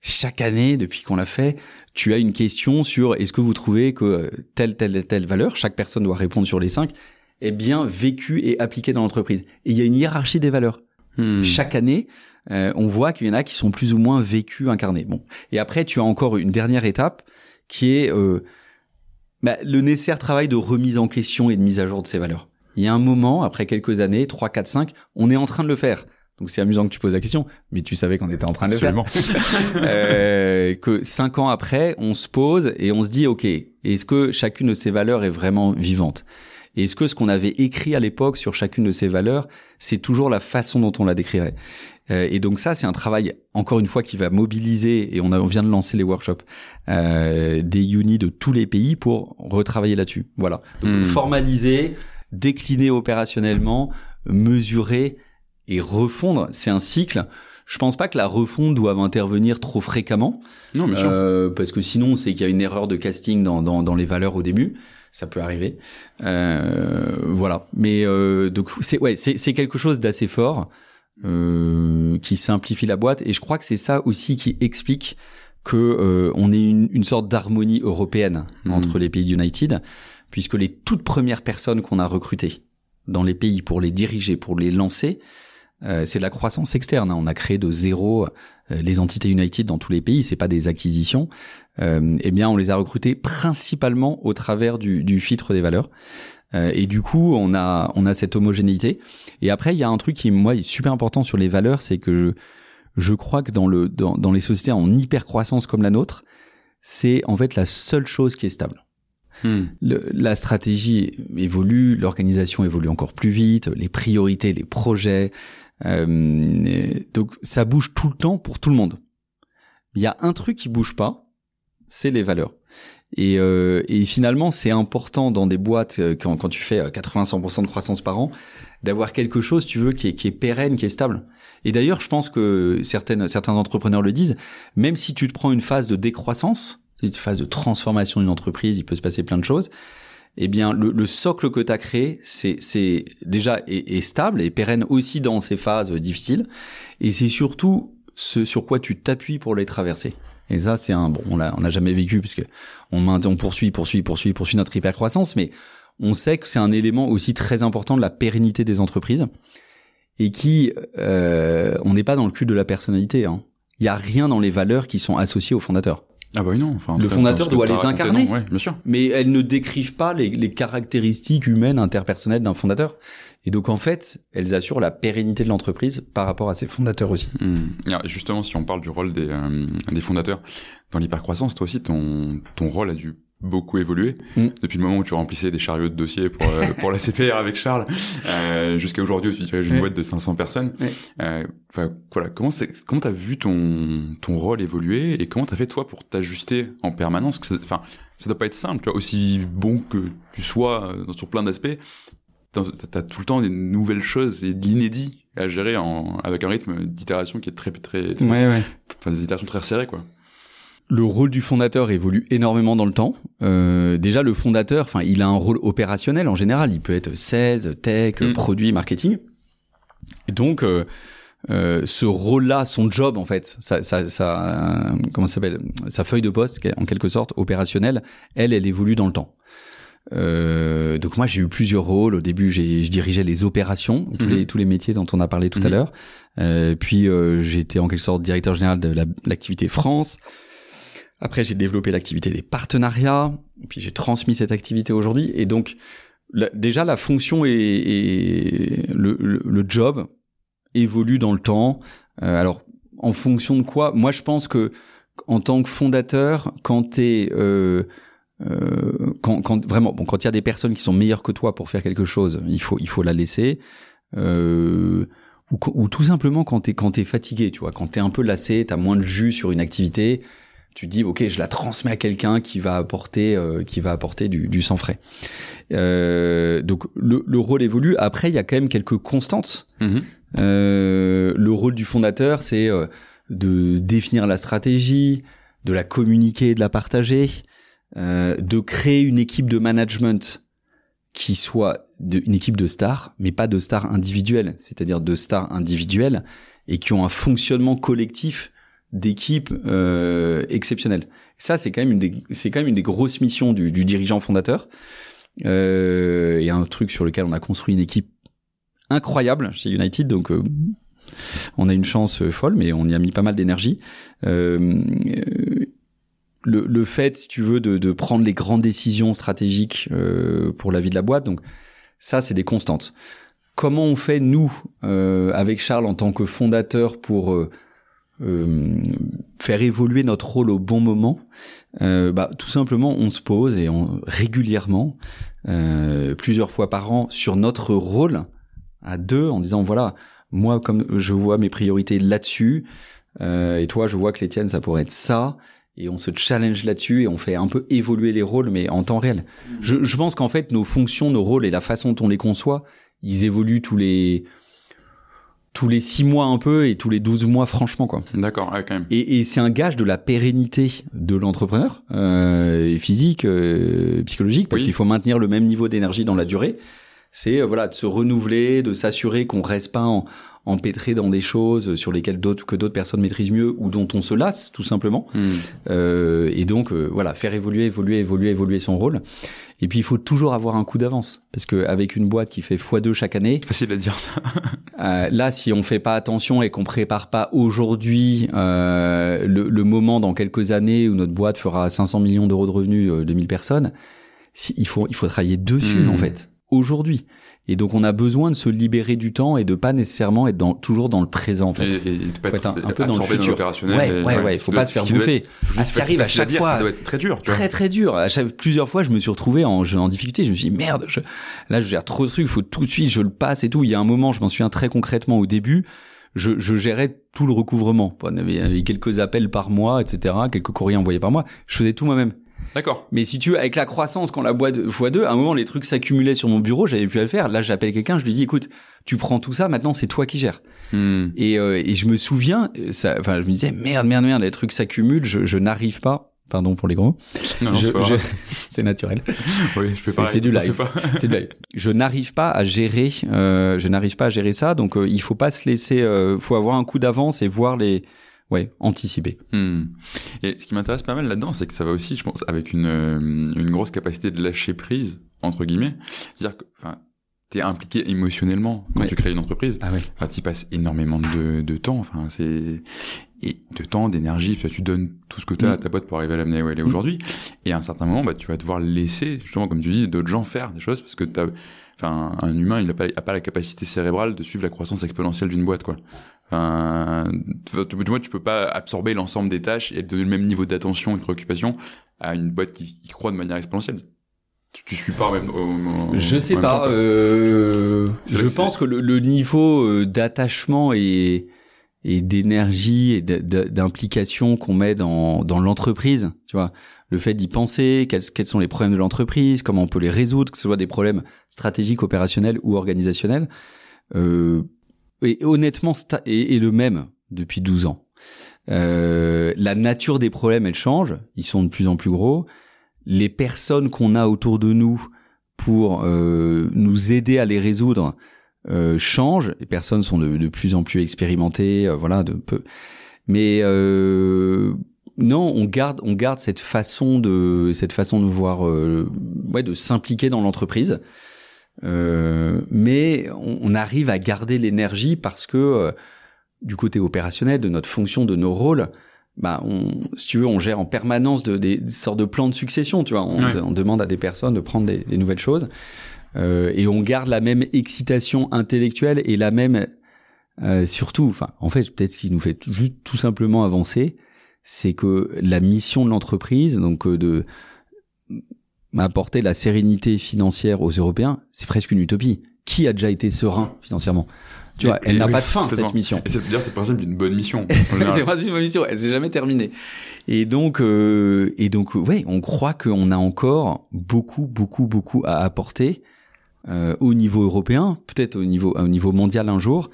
chaque année, depuis qu'on l'a fait, tu as une question sur est-ce que vous trouvez que telle, telle, telle valeur, chaque personne doit répondre sur les cinq, est bien vécue et appliquée dans l'entreprise. Et il y a une hiérarchie des valeurs. Hmm. Chaque année, euh, on voit qu'il y en a qui sont plus ou moins vécus, incarnés. Bon. Et après, tu as encore une dernière étape qui est euh, bah, le nécessaire travail de remise en question et de mise à jour de ces valeurs. Il y a un moment, après quelques années, 3, 4, 5, on est en train de le faire. Donc c'est amusant que tu poses la question, mais tu savais qu'on était en train de le faire. (laughs) (laughs) euh, que cinq ans après, on se pose et on se dit, ok, est-ce que chacune de ces valeurs est vraiment vivante? Est-ce que ce qu'on avait écrit à l'époque sur chacune de ces valeurs, c'est toujours la façon dont on la décrirait? Euh, Et donc ça, c'est un travail encore une fois qui va mobiliser et on, a, on vient de lancer les workshops euh, des unis de tous les pays pour retravailler là-dessus. Voilà, donc, hmm. formaliser, décliner opérationnellement, mesurer et refondre, c'est un cycle. Je pense pas que la refonte doive intervenir trop fréquemment, non, bien euh, parce que sinon c'est qu'il y a une erreur de casting dans, dans, dans les valeurs au début. Ça peut arriver, euh, voilà. Mais euh, donc c'est ouais, c'est quelque chose d'assez fort euh, qui simplifie la boîte, et je crois que c'est ça aussi qui explique que euh, on ait une, une sorte d'harmonie européenne hmm. entre les pays United, puisque les toutes premières personnes qu'on a recrutées dans les pays pour les diriger, pour les lancer, euh, c'est de la croissance externe. Hein. On a créé de zéro euh, les entités United dans tous les pays. C'est pas des acquisitions. Euh, eh bien, on les a recrutés principalement au travers du, du filtre des valeurs. Euh, et du coup, on a on a cette homogénéité. Et après, il y a un truc qui moi est super important sur les valeurs, c'est que je, je crois que dans le dans, dans les sociétés en hyper croissance comme la nôtre, c'est en fait la seule chose qui est stable. Hmm. la stratégie évolue, l'organisation évolue encore plus vite, les priorités, les projets, donc ça bouge tout le temps pour tout le monde. Il y a un truc qui bouge pas, c'est les valeurs. Et, euh, et finalement, c'est important dans des boîtes euh, quand, tu fais 80-100% de croissance par an, d'avoir quelque chose, tu veux, qui est, qui est pérenne, qui est stable. Et d'ailleurs, je pense que certaines, certains entrepreneurs le disent, même si tu te prends une phase de décroissance, une phase de transformation d'une entreprise, il peut se passer plein de choses eh bien le, le socle que tu as créé, c'est, déjà est, stable et pérenne aussi dans ces phases difficiles, et c'est surtout ce sur quoi tu t'appuies pour les traverser. Et ça, c'est un bon, on l'a, on n'a jamais vécu puisque on, on poursuit, poursuit, poursuit, poursuit notre hypercroissance, mais on sait que c'est un élément aussi très important de la pérennité des entreprises et qui, euh, on n'est pas dans le cul de la personnalité. Hein. Il y a rien dans les valeurs qui sont associées au fondateur. Ah bah oui non. Enfin, le fondateur doit les incarner. bien sûr. Mais elles ne décrivent pas les, les caractéristiques humaines interpersonnelles d'un fondateur. Et donc en fait, elles assurent la pérennité de l'entreprise par rapport à ses fondateurs aussi. Hmm. Justement, si on parle du rôle des, euh, des fondateurs dans l'hypercroissance, toi aussi, ton, ton rôle a dû beaucoup évolué mm. depuis le moment où tu remplissais des chariots de dossiers pour euh, (laughs) pour la CPR avec Charles euh, jusqu'à aujourd'hui où tu diriges une boîte de 500 personnes. Euh, voilà, comment c'est comment t'as vu ton ton rôle évoluer et comment t'as fait toi pour t'ajuster en permanence? Enfin, ça doit pas être simple, tu vois, aussi bon que tu sois sur plein d'aspects. T'as as tout le temps des nouvelles choses et de l'inédit à gérer en, avec un rythme d'itération qui est très très, très ouais, ouais. enfin des itérations très serrées quoi le rôle du fondateur évolue énormément dans le temps. Euh, déjà, le fondateur, enfin, il a un rôle opérationnel en général. Il peut être sales, tech, mm. produit, marketing. Et donc, euh, euh, ce rôle-là, son job en fait, ça, ça, ça comment s'appelle, sa feuille de poste, en quelque sorte opérationnelle, elle, elle évolue dans le temps. Euh, donc moi j'ai eu plusieurs rôles. Au début j'ai je dirigeais les opérations, tous, mm-hmm. les, tous les métiers dont on a parlé tout à mm-hmm. l'heure. Euh, puis euh, j'étais en quelque sorte directeur général de l'activité France. Après, j'ai développé l'activité des partenariats, puis j'ai transmis cette activité aujourd'hui. Et donc, déjà, la fonction et, le, job évolue dans le temps. Euh, alors, en fonction de quoi? Moi, je pense que en tant que fondateur, quand t'es euh, euh, quand, quand, vraiment bon, quand il y a des personnes qui sont meilleures que toi pour faire quelque chose, il faut il faut la laisser. Euh, ou, ou, tout simplement quand t'es quand t'es fatigué, tu vois, quand t'es un peu lassé, t'as moins de jus sur une activité, tu dis ok je la transmets à quelqu'un qui va apporter euh, qui va apporter du, du sang frais. Euh, donc le, le, rôle évolue. Après il y a quand même quelques constantes. Mm-hmm. euh, le rôle du fondateur c'est euh, de définir la stratégie de la communiquer de la partager euh, de créer une équipe de management qui soit de, une équipe de stars mais pas de stars individuelles c'est-à-dire de stars individuelles et qui ont un fonctionnement collectif d'équipe euh, exceptionnelle. Ça, c'est quand même une des, c'est quand même une des grosses missions du, du dirigeant fondateur. Euh, et un truc sur lequel on a construit une équipe incroyable chez United. Donc, euh, on a une chance folle, mais on y a mis pas mal d'énergie. Euh, le, le, fait, si tu veux, de, de, prendre les grandes décisions stratégiques euh, pour la vie de la boîte, donc ça, c'est des constantes. Comment on fait nous, euh, avec Charles, en tant que fondateur, pour euh, faire évoluer notre rôle au bon moment bah, Tout simplement, on se pose et on régulièrement, plusieurs fois par an, sur notre rôle à deux, en disant voilà, moi, comme je vois mes priorités là-dessus, et toi, je vois que les tiennes, ça pourrait être ça et on se challenge là-dessus et on fait un peu évoluer les rôles, mais en temps réel. Mm. Je, je pense qu'en fait, nos fonctions, nos rôles et la façon dont on les conçoit, ils évoluent tous les tous les six mois un peu et tous les douze mois franchement quoi. D'accord, ouais, quand même. Et, et c'est un gage de la pérennité de l'entrepreneur, euh, physique, euh, psychologique, parce qu'il faut maintenir le même niveau d'énergie dans la durée. C'est euh, voilà de se renouveler, de s'assurer qu'on reste pas en, empêtré dans des choses sur lesquelles d'autres que d'autres personnes maîtrisent mieux ou dont on se lasse tout simplement. Hmm. Euh, et donc euh, voilà, faire évoluer, évoluer, évoluer, évoluer son rôle. Et puis il faut toujours avoir un coup d'avance parce que avec une boîte qui fait x2 chaque année, facile à dire ça. (laughs) euh, là, si on fait pas attention et qu'on prépare pas aujourd'hui euh, le, le, moment dans quelques années où notre boîte fera 500 millions d'euros de revenus, euh, 2000 personnes, si, il faut il faut travailler dessus hmm. en fait aujourd'hui. Et donc on a besoin de se libérer du temps et de pas nécessairement être dans, toujours dans le présent en fait. Et, et pas être, un, un, peu dans le futur. Dans ouais, ouais, ouais, il faut pas se faire bouffer. À ce qui arrive à chaque dire, fois. Ça doit être très dur. Tu très très dur. À chaque, plusieurs fois, je me suis retrouvé en, en difficulté. Je me suis dit merde, je, là je gère trop de trucs, il faut tout de suite, je le passe et tout. Il y a un moment, je m'en souviens très concrètement au début. Je, je, gérais tout le recouvrement. Il y avait quelques appels par mois, etc., quelques courriers envoyés par mois. Je faisais tout moi-même. D'accord. Mais si tu veux, avec la croissance, quand la boîte x2, à un moment, les trucs s'accumulaient sur mon bureau, j'avais pu à le faire. Là, j'appelle quelqu'un, je lui dis, écoute, tu prends tout ça, maintenant, c'est toi qui gères. Hmm. Et, euh, et je me souviens, ça, enfin, je me disais, merde, merde, merde, les trucs s'accumulent, je, je n'arrive pas. Pardon pour les gros. Non, non (laughs) c'est naturel. (laughs) oui, C'est du live. (laughs) c'est du live. Je n'arrive pas à gérer. Euh, je n'arrive pas à gérer ça. Donc, euh, il faut pas se laisser. Euh, faut avoir un coup d'avance et voir les ouais, anticiper. Hmm. Et ce qui m'intéresse pas mal là-dedans, c'est que ça va aussi, je pense, avec une, euh, une grosse capacité de lâcher prise, entre guillemets. C'est-à-dire que, enfin, t'es impliqué émotionnellement quand tu crées une entreprise. Ah oui. Enfin, t'y passes énormément de, de temps. Enfin, c'est et de temps, d'énergie. Tu donnes tout ce que tu as à ta boîte pour arriver à l'amener où elle est mm. aujourd'hui. Et à un certain moment, bah, tu vas devoir laisser, justement, comme tu dis, d'autres gens faire des choses parce que t'as, enfin, un humain, il n'a pas, a pas la capacité cérébrale de suivre la croissance exponentielle d'une boîte, quoi. Enfin, tu, vois, tu peux pas absorber l'ensemble des tâches et donner le même niveau d'attention et de préoccupation à une boîte qui, qui croît de manière exponentielle. Tu, tu suis pas même. Au, je sais pas. euh, je pense que le, le niveau euh, d'attachement et et d'énergie et d'implication qu'on met dans dans l'entreprise, tu vois, le fait d'y penser, quels, quels sont les problèmes de l'entreprise, comment on peut les résoudre, que ce soit des problèmes stratégiques, opérationnels ou organisationnels. Euh, et honnêtement est, le même depuis 12 ans. Euh, la nature des problèmes, elle change. Ils sont de plus en plus gros. Les personnes qu'on a autour de nous pour euh, nous aider à les résoudre euh, changent. Les personnes sont de, de plus en plus expérimentées, euh, voilà, de peu. Mais euh, non, on garde, on garde cette façon de, cette façon de voir, euh, ouais, de s'impliquer dans l'entreprise. Euh, mais on, arrive à garder l'énergie parce que euh, du côté opérationnel de notre fonction, de nos rôles, bah on, si tu veux, on gère en permanence de, des, sortes de plans de succession. Tu vois, on, on demande à des personnes de prendre des, des nouvelles choses euh, et on garde la même excitation intellectuelle et la même euh, surtout, enfin, en fait, peut-être ce qui nous fait juste tout simplement avancer, c'est que la mission de l'entreprise, donc de apporter la sérénité financière aux Européens, c'est presque une utopie. Qui a déjà été serein financièrement? Tu vois, elle n'a pas de fin cette mission. Et c'est dire c'est le principe d'une bonne mission. (laughs) c'est le principe d'une bonne mission. Elle s'est jamais terminée. Et donc, euh, et donc, ouais, on croit qu'on a encore beaucoup, beaucoup, beaucoup à apporter euh, au niveau européen, peut-être au niveau, au niveau mondial un jour,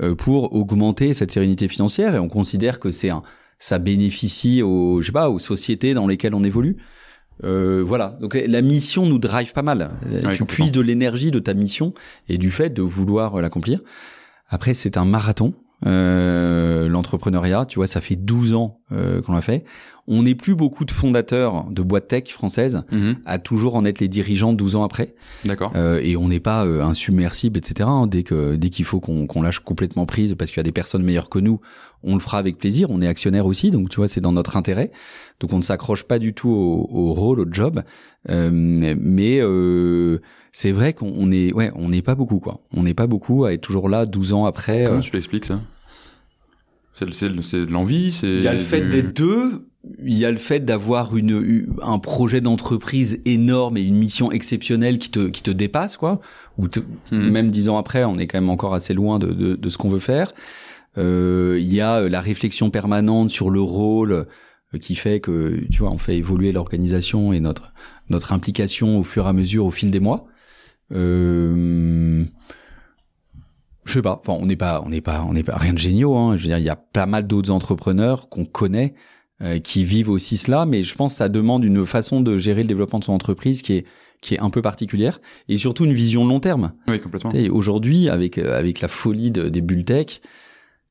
euh, pour augmenter cette sérénité financière. Et on considère que c'est un, ça bénéficie aux, je sais pas, aux sociétés dans lesquelles on évolue. Euh, voilà. Donc la mission nous drive pas mal. tu puisses de l'énergie de ta mission et du fait de vouloir l'accomplir. Après, c'est un marathon. euh, l'entrepreneuriat. Tu vois, ça fait 12 ans euh, qu'on l'a fait. On n'est plus beaucoup de fondateurs de boîtes tech françaises Mhm. à toujours en être les dirigeants 12 ans après. D'accord. Euh, et on n'est pas euh, insubmersible, etc. hein. Dès que dès qu'il faut qu'on lâche complètement prise parce qu'il y a des personnes meilleures que nous, on le fera avec plaisir. On est actionnaire aussi, donc tu vois, c'est dans notre intérêt. Donc on ne s'accroche pas du tout au, au rôle, au job. Euh, mais euh, c'est vrai qu'on on est, ouais, on n'est pas beaucoup quoi. On n'est pas beaucoup à être toujours là 12 ans après. Comment euh. tu l'expliques ça? C'est l'envie, c'est. Il y a le fait du- d'être deux. Il y a le fait d'avoir une, un projet d'entreprise énorme et une mission exceptionnelle qui te qui te dépasse quoi. Ou te- Mhm. même dix ans après, on est quand même encore assez loin de, de, de ce qu'on veut faire. Euh, Il y a euh, la réflexion permanente sur le rôle euh, qui fait que tu vois, on fait évoluer l'organisation et notre notre implication au fur et à mesure au fil des mois. Euh, je sais pas. Enfin, on n'est pas, on n'est pas, on n'est pas rien de géniaux. Hein. Je veux dire, il y a pas mal d'autres entrepreneurs qu'on connaît euh, qui vivent aussi cela, mais je pense que ça demande une façon de gérer le développement de son entreprise qui est qui est un peu particulière et surtout une vision long terme. Oui, complètement. Aujourd'hui, avec euh, avec la folie de- des bulles tech,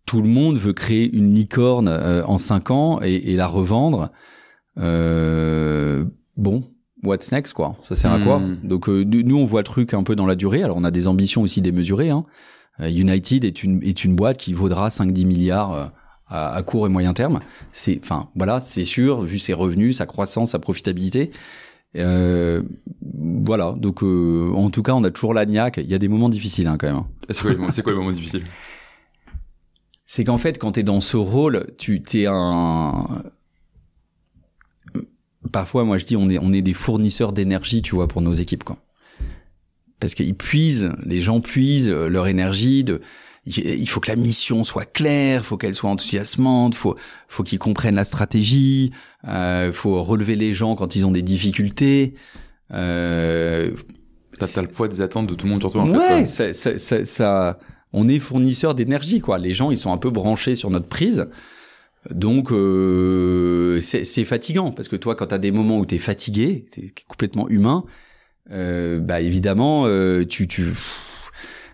tout le monde veut créer une licorne euh, en cinq ans et, et la revendre. Euh, bon, what's next quoi? Ça sert à quoi? Hmm. Donc euh, nous, nous, on voit le truc un peu dans la durée. Alors on a des ambitions aussi démesurées. Hein. Euh, United est une est une boîte qui vaudra 5-10 milliards. À, à court et moyen terme, c'est, enfin, voilà, c'est sûr, vu ses revenus, sa croissance, sa profitabilité, euh, voilà. Donc, euh, en tout cas, on a toujours la niaque. Il y a des moments difficiles, hein, quand même. (laughs) C'est quoi, les moments- c'est quoi le moment difficile C'est qu'en fait, quand t'es dans ce rôle, tu t'es un. Parfois, moi, je dis, on est, on est des fournisseurs d'énergie, tu vois, pour nos équipes, quoi. Parce qu'ils puisent, les gens puisent leur énergie de. Il faut que la mission soit claire, faut qu'elle soit enthousiasmante, faut, faut qu'ils comprennent la stratégie, euh, faut relever les gens quand ils ont des difficultés. Euh, T'as t'as le poids des attentes de tout le monde sur toi, en ouais, fait. ça, ça, ça, ça- on est fournisseur d'énergie, quoi. Les gens, ils sont un peu branchés sur notre prise. Donc, euh, c'est c'est fatigant parce que toi, quand t'as des moments où t'es fatigué, c'est complètement humain. Euh, bah évidemment, euh, tu, tu,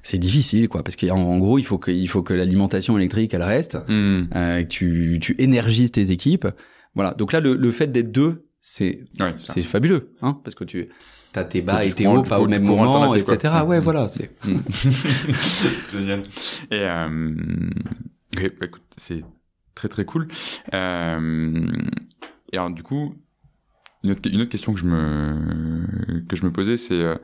c'est difficile, quoi, parce qu'en en gros, il faut que, il faut que l'alimentation électrique, elle reste, Hmm. euh, que tu, tu énergises tes équipes. Voilà. Donc là, le, le fait d'être deux, c'est Ouais, c'est fabuleux, hein, parce que tu as tes bas et tes hauts pas au même moment, quoi. etc. Ouais, Mm. voilà. C'est (laughs) Génial. Et euh, bah, écoute, c'est très très cool. Euh, et alors du coup, une autre, une autre question que je me que je me posais, c'est euh,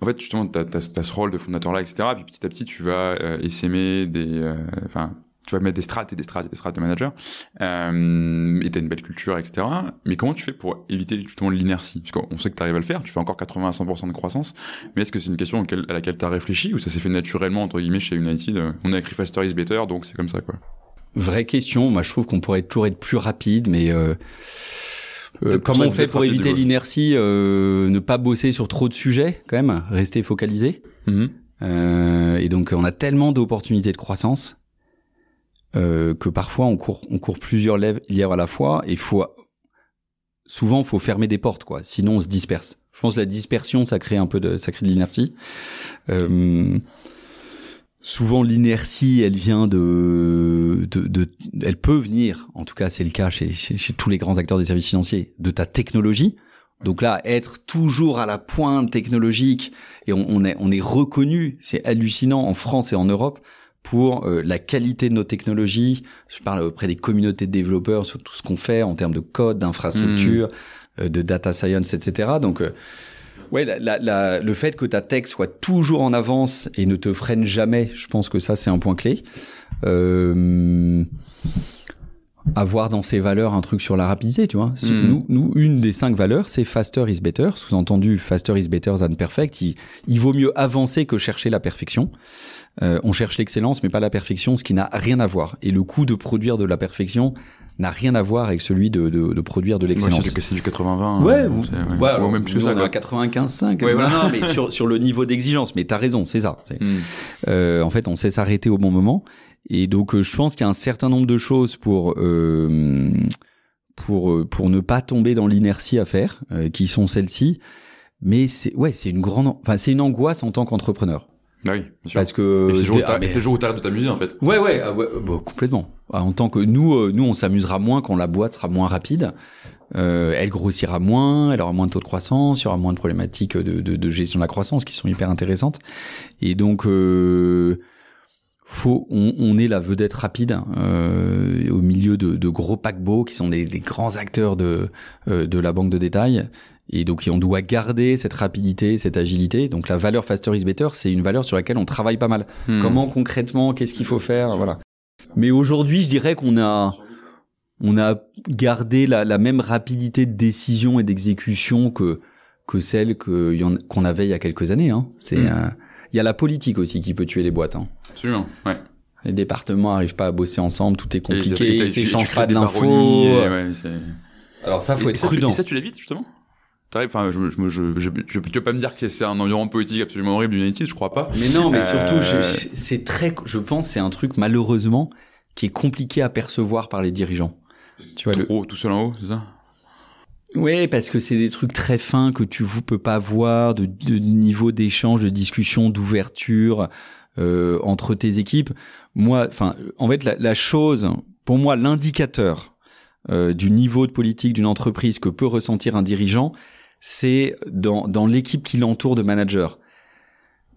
en fait justement t'as as, ce rôle de fondateur là, etc. Puis petit à petit, tu vas euh, essaimer des, euh, enfin. tu vas mettre des strates et des strates et des strates de manager, euh, et t'as une belle culture, etc. Mais comment tu fais pour éviter justement l'inertie? Parce qu'on sait que tu arrives à le faire, tu fais encore 80 à 100% de croissance, mais est-ce que c'est une question à laquelle tu as réfléchi ou ça s'est fait naturellement, entre guillemets, chez United euh, On a écrit Faster is Better, donc c'est comme ça, quoi. vraie question. Moi, je trouve qu'on pourrait toujours être plus rapide, mais euh, comment on fait pour éviter l'inertie euh, Ne pas bosser sur trop de sujets, quand même. Rester focalisé. Mhm. Euh, et donc, on a tellement d'opportunités de croissance euh, que parfois on court, on court plusieurs lèvres lièvres à la fois. Et faut souvent, faut fermer des portes, quoi. Sinon, on se disperse. Je pense que la dispersion, ça crée un peu de, ça crée de l'inertie. Souvent, l'inertie, elle vient de, de, de, elle peut venir. En tout cas, c'est le cas chez, chez, chez tous les grands acteurs des services financiers, de ta technologie. Donc là, être toujours à la pointe technologique et on, on est on est reconnu, c'est hallucinant en France et en Europe pour euh, la qualité de nos technologies. Je parle auprès des communautés de développeurs sur tout ce qu'on fait en termes de code, d'infrastructure, euh, de data science, etc. Donc euh, ouais, la, la- la- le fait que ta tech soit toujours en avance et ne te freine jamais, je pense que ça c'est un point clé. Euh, avoir dans ses valeurs un truc sur la rapidité, tu vois. Si- Mm. Nous, nous, une des cinq valeurs, c'est faster is better. Sous-entendu, faster is better than perfect. Il, il vaut mieux avancer que chercher la perfection. Euh, on cherche l'excellence, mais pas la perfection, ce qui n'a rien à voir. Et le coût de produire de la perfection n'a rien à voir avec celui de, de, de produire de Moi, l'excellence. que c'est du 80-20. Ouais, euh, ou- c'est- ouais, Ou alors, même plus ça, on est à quoi. 95,5. Ouais, voilà. non, mais sur, sur le niveau d'exigence. Mais t'as raison, c'est ça. Hmm. euh, en fait, on sait s'arrêter au bon moment. Et donc, euh, je pense qu'il y a un certain nombre de choses pour euh, pour euh, pour ne pas tomber dans l'inertie à faire, euh, qui sont celles-ci. Mais c'est ouais, c'est une grande, enfin c'est une angoisse en tant qu'entrepreneur. Bah oui, bien sûr. Parce que Et c'est le ah, mais- le jour où t'arrêtes de t'amuser en fait. Ouais, ouais, ah ouais, bah, complètement. Ah, En tant que nous, euh, nous, on s'amusera moins quand la boîte sera moins rapide. Euh, elle grossira moins, elle aura moins de taux de croissance, il y aura moins de problématiques de, de, de gestion de la croissance qui sont hyper intéressantes. Et donc, euh, faut, on, on est la vedette rapide euh, au milieu de, de gros paquebots qui sont des, des grands acteurs de, euh, de la banque de détail. Et donc, on doit garder cette rapidité, cette agilité. Donc, la valeur faster is better, c'est une valeur sur laquelle on travaille pas mal. Hmm. Comment concrètement, qu'est-ce qu'il faut faire, voilà. Mais aujourd'hui, je dirais qu'on a, on a gardé la, la même rapidité de décision et d'exécution que que celle que qu'on avait il y a quelques années. Hein. C'est, Mm. euh, il y a la politique aussi qui peut tuer les boîtes. Hein. Absolument, ouais. Les départements arrivent pas à bosser ensemble, tout est Et compliqué, ils tu- tu s'échangent pas de l'info. ouais, Alors ça, faut être ça, tu- prudent. et ça, tu l'évites justement? Enfin, je, je, je, tu vas pas me dire que c'est un environnement politique absolument horrible d'United, je crois pas. Mais non, mais surtout, je- Euh, c'est très, je pense, c'est un truc malheureusement qui est compliqué à percevoir par les dirigeants. Tu vois, le- tout seul en haut, c'est ça? Ouais, parce que c'est des trucs très fins que tu vous peux pas voir, de, de niveau d'échange, de discussion, d'ouverture euh, entre tes équipes. Moi, enfin, en fait, la, la chose, pour moi, l'indicateur euh, du niveau de politique d'une entreprise que peut ressentir un dirigeant, c'est dans, dans l'équipe qui l'entoure de managers.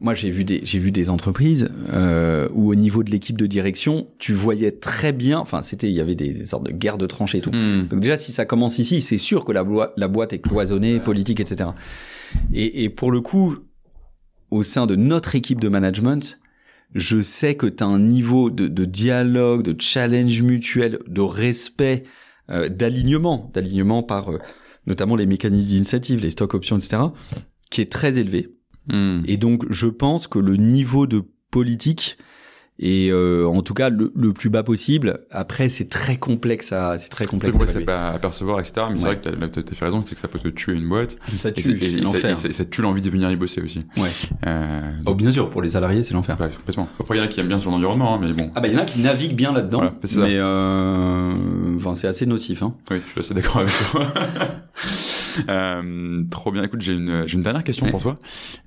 Moi, j'ai vu des j'ai vu des entreprises euh, où au niveau de l'équipe de direction, tu voyais très bien. Enfin, c'était il y avait des, des sortes de guerres de tranchées et tout. Hmm. Donc déjà, si ça commence ici, c'est sûr que la, boi- la boîte est cloisonnée, politique, etc. Et, et pour le coup, au sein de notre équipe de management, je sais que tu as un niveau de, de dialogue, de challenge mutuel, de respect, euh, d'alignement, d'alignement par euh, notamment les mécanismes d'initiative, les stock options, etc., qui est très élevé. Hmm. Et donc, je pense que le niveau de politique est, euh, en tout cas, le, le plus bas possible. Après, c'est très complexe à, c'est très complexe. à c'est pas à percevoir, etc. Mais c'est vrai que t'as, t'as fait raison, c'est que ça peut te tuer une boîte. Ça tue, c'est- et- et ça- l'enfer. et ça- ça tue l'envie de venir y bosser aussi. Ouais. Euh, Oh, bien sûr, pour les salariés, c'est l'enfer. ouais, complètement. Après, il y en a qui aiment bien son environnement, hein, mais bon. Ah bah il y en a qui naviguent bien là-dedans, Voilà, c'est ça. mais euh, enfin c'est assez nocif. Hein. Oui, je suis assez d'accord avec toi. (laughs) Euh, trop bien. Écoute, j'ai une, j'ai une dernière question Ouais. pour toi.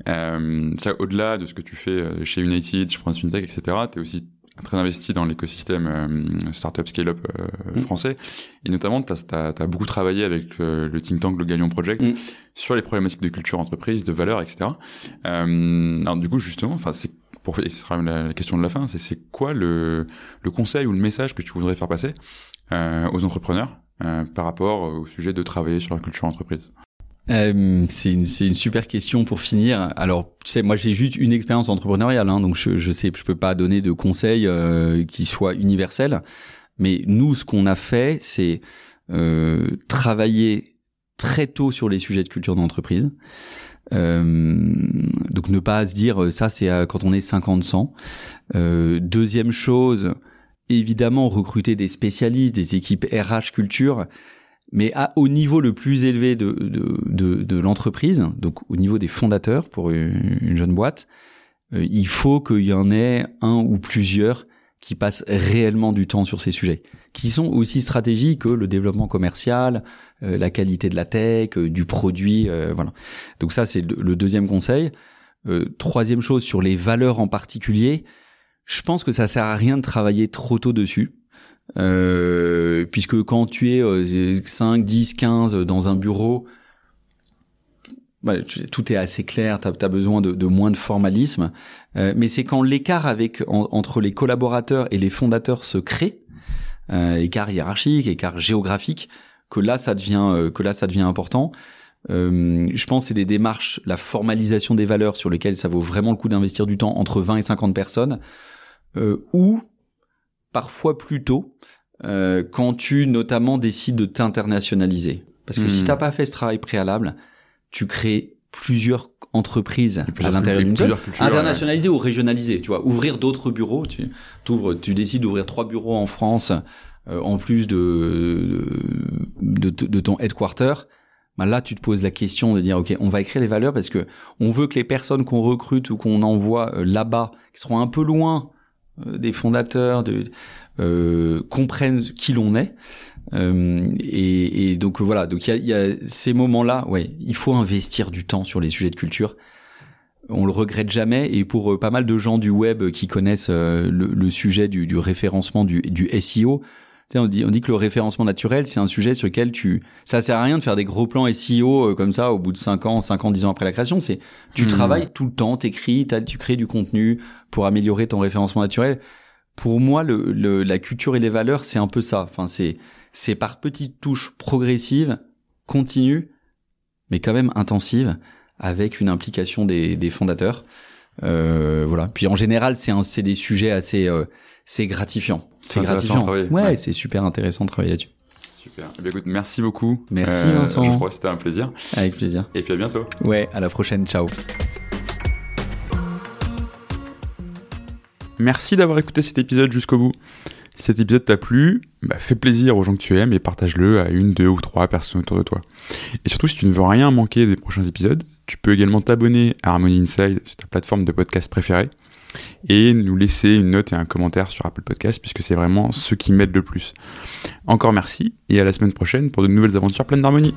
Euh, au-delà de ce que tu fais euh, chez United, chez France FinTech, etc., tu es aussi très investi dans l'écosystème euh, startup scale-up euh, Mm. français. Et notamment, tu as, beaucoup travaillé avec le think tank Le Galion Project Mm. sur les problématiques de culture entreprise, de valeurs, etc. Alors du coup, justement, enfin, c'est pour et ce sera la, question de la fin, c'est c'est quoi le, le conseil ou le message que tu voudrais faire passer aux entrepreneurs euh, par rapport au sujet de travailler sur la culture entreprise Euh, c'est une, super question pour finir. Alors, tu sais, moi j'ai juste une expérience entrepreneuriale, hein, donc je, je sais, je peux pas donner de conseils euh, qui soient universels. Mais nous, ce qu'on a fait, c'est euh, travailler très tôt sur les sujets de culture d'entreprise. Euh, donc ne pas se dire euh, ça c'est euh, quand on est 50-100. Euh, deuxième chose, évidemment recruter des spécialistes, des équipes RH culture, mais à, au niveau le plus élevé de, de, de, de l'entreprise, donc au niveau des fondateurs pour une, une jeune boîte, euh, il faut qu'il y en ait un ou plusieurs qui passent réellement du temps sur ces sujets, qui sont aussi stratégiques que le développement commercial, euh, la qualité de la tech, euh, du produit, voilà. Donc ça c'est le, deuxième conseil. Troisième chose sur les valeurs en particulier, je pense que ça sert à rien de travailler trop tôt dessus. Euh, puisque quand tu es euh, 5, 10, 15 dans un bureau, bah, tout est assez clair, tu as, besoin de, moins de formalisme. Euh, mais c'est quand l'écart avec en- entre les collaborateurs et les fondateurs se crée, euh, écart hiérarchique, écart géographique, que là ça devient euh, que là ça devient important. Euh, je pense c'est des démarches, la formalisation des valeurs sur lesquelles ça vaut vraiment le coup d'investir du temps entre 20 et 50 personnes, euh, ou parfois plus tôt, euh, quand tu notamment décides de t'internationaliser. Parce que Hmm. si t'as pas fait ce travail préalable, tu crées plusieurs entreprises plusieurs- à l'intérieur d'une seule, internationaliser ou régionaliser. Tu vois, ouvrir d'autres bureaux. Tu t'ouvres, tu décides d'ouvrir trois bureaux en France euh, en plus de de, de, de ton headquarter. Bah là, tu te poses la question de dire, ok, on va écrire les valeurs parce que on veut que les personnes qu'on recrute ou qu'on envoie euh, là-bas, qui seront un peu loin euh, des fondateurs, de, euh, comprennent qui l'on est. Et, donc voilà, donc il y a, ces moments-là, ouais, il faut investir du temps sur les sujets de culture. on le regrette jamais. Et pour pas mal de gens du web qui connaissent le, sujet du, référencement du SEO, on dit, on dit que le référencement naturel, c'est un sujet sur lequel tu, ça sert à rien de faire des gros plans SEO euh, comme ça au bout de 5 ans, 5 ans, 10 ans après la création. C'est, tu hmm. travailles tout le temps, t'écris, tu crées du contenu pour améliorer ton référencement naturel. Pour moi, le, la culture et les valeurs, c'est un peu ça. Enfin, c'est, c'est par petites touches progressives, continues, mais quand même intensives, avec une implication des, des fondateurs. Euh, voilà. Puis en général, c'est c'est des sujets assez euh, c'est gratifiant. C'est gratifiant. Ouais, c'est super intéressant de travailler là-dessus. Super. Eh bien, écoute, merci beaucoup. Merci euh, Vincent. Je crois que c'était un plaisir. Avec plaisir. Et puis à bientôt. Ouais, à la prochaine. Ciao. Merci d'avoir écouté cet épisode jusqu'au bout. Si cet épisode t'a plu, bah, fais plaisir aux gens que tu aimes et partage-le à une, deux ou trois personnes autour de toi. Et surtout, si tu ne veux rien manquer des prochains épisodes, tu peux également t'abonner à Harmony Inside sur ta plateforme de podcast préférée et nous laisser une note et un commentaire sur Apple Podcast puisque c'est vraiment ce qui m'aide le plus. Encore merci et à la semaine prochaine pour de nouvelles aventures pleines d'harmonie.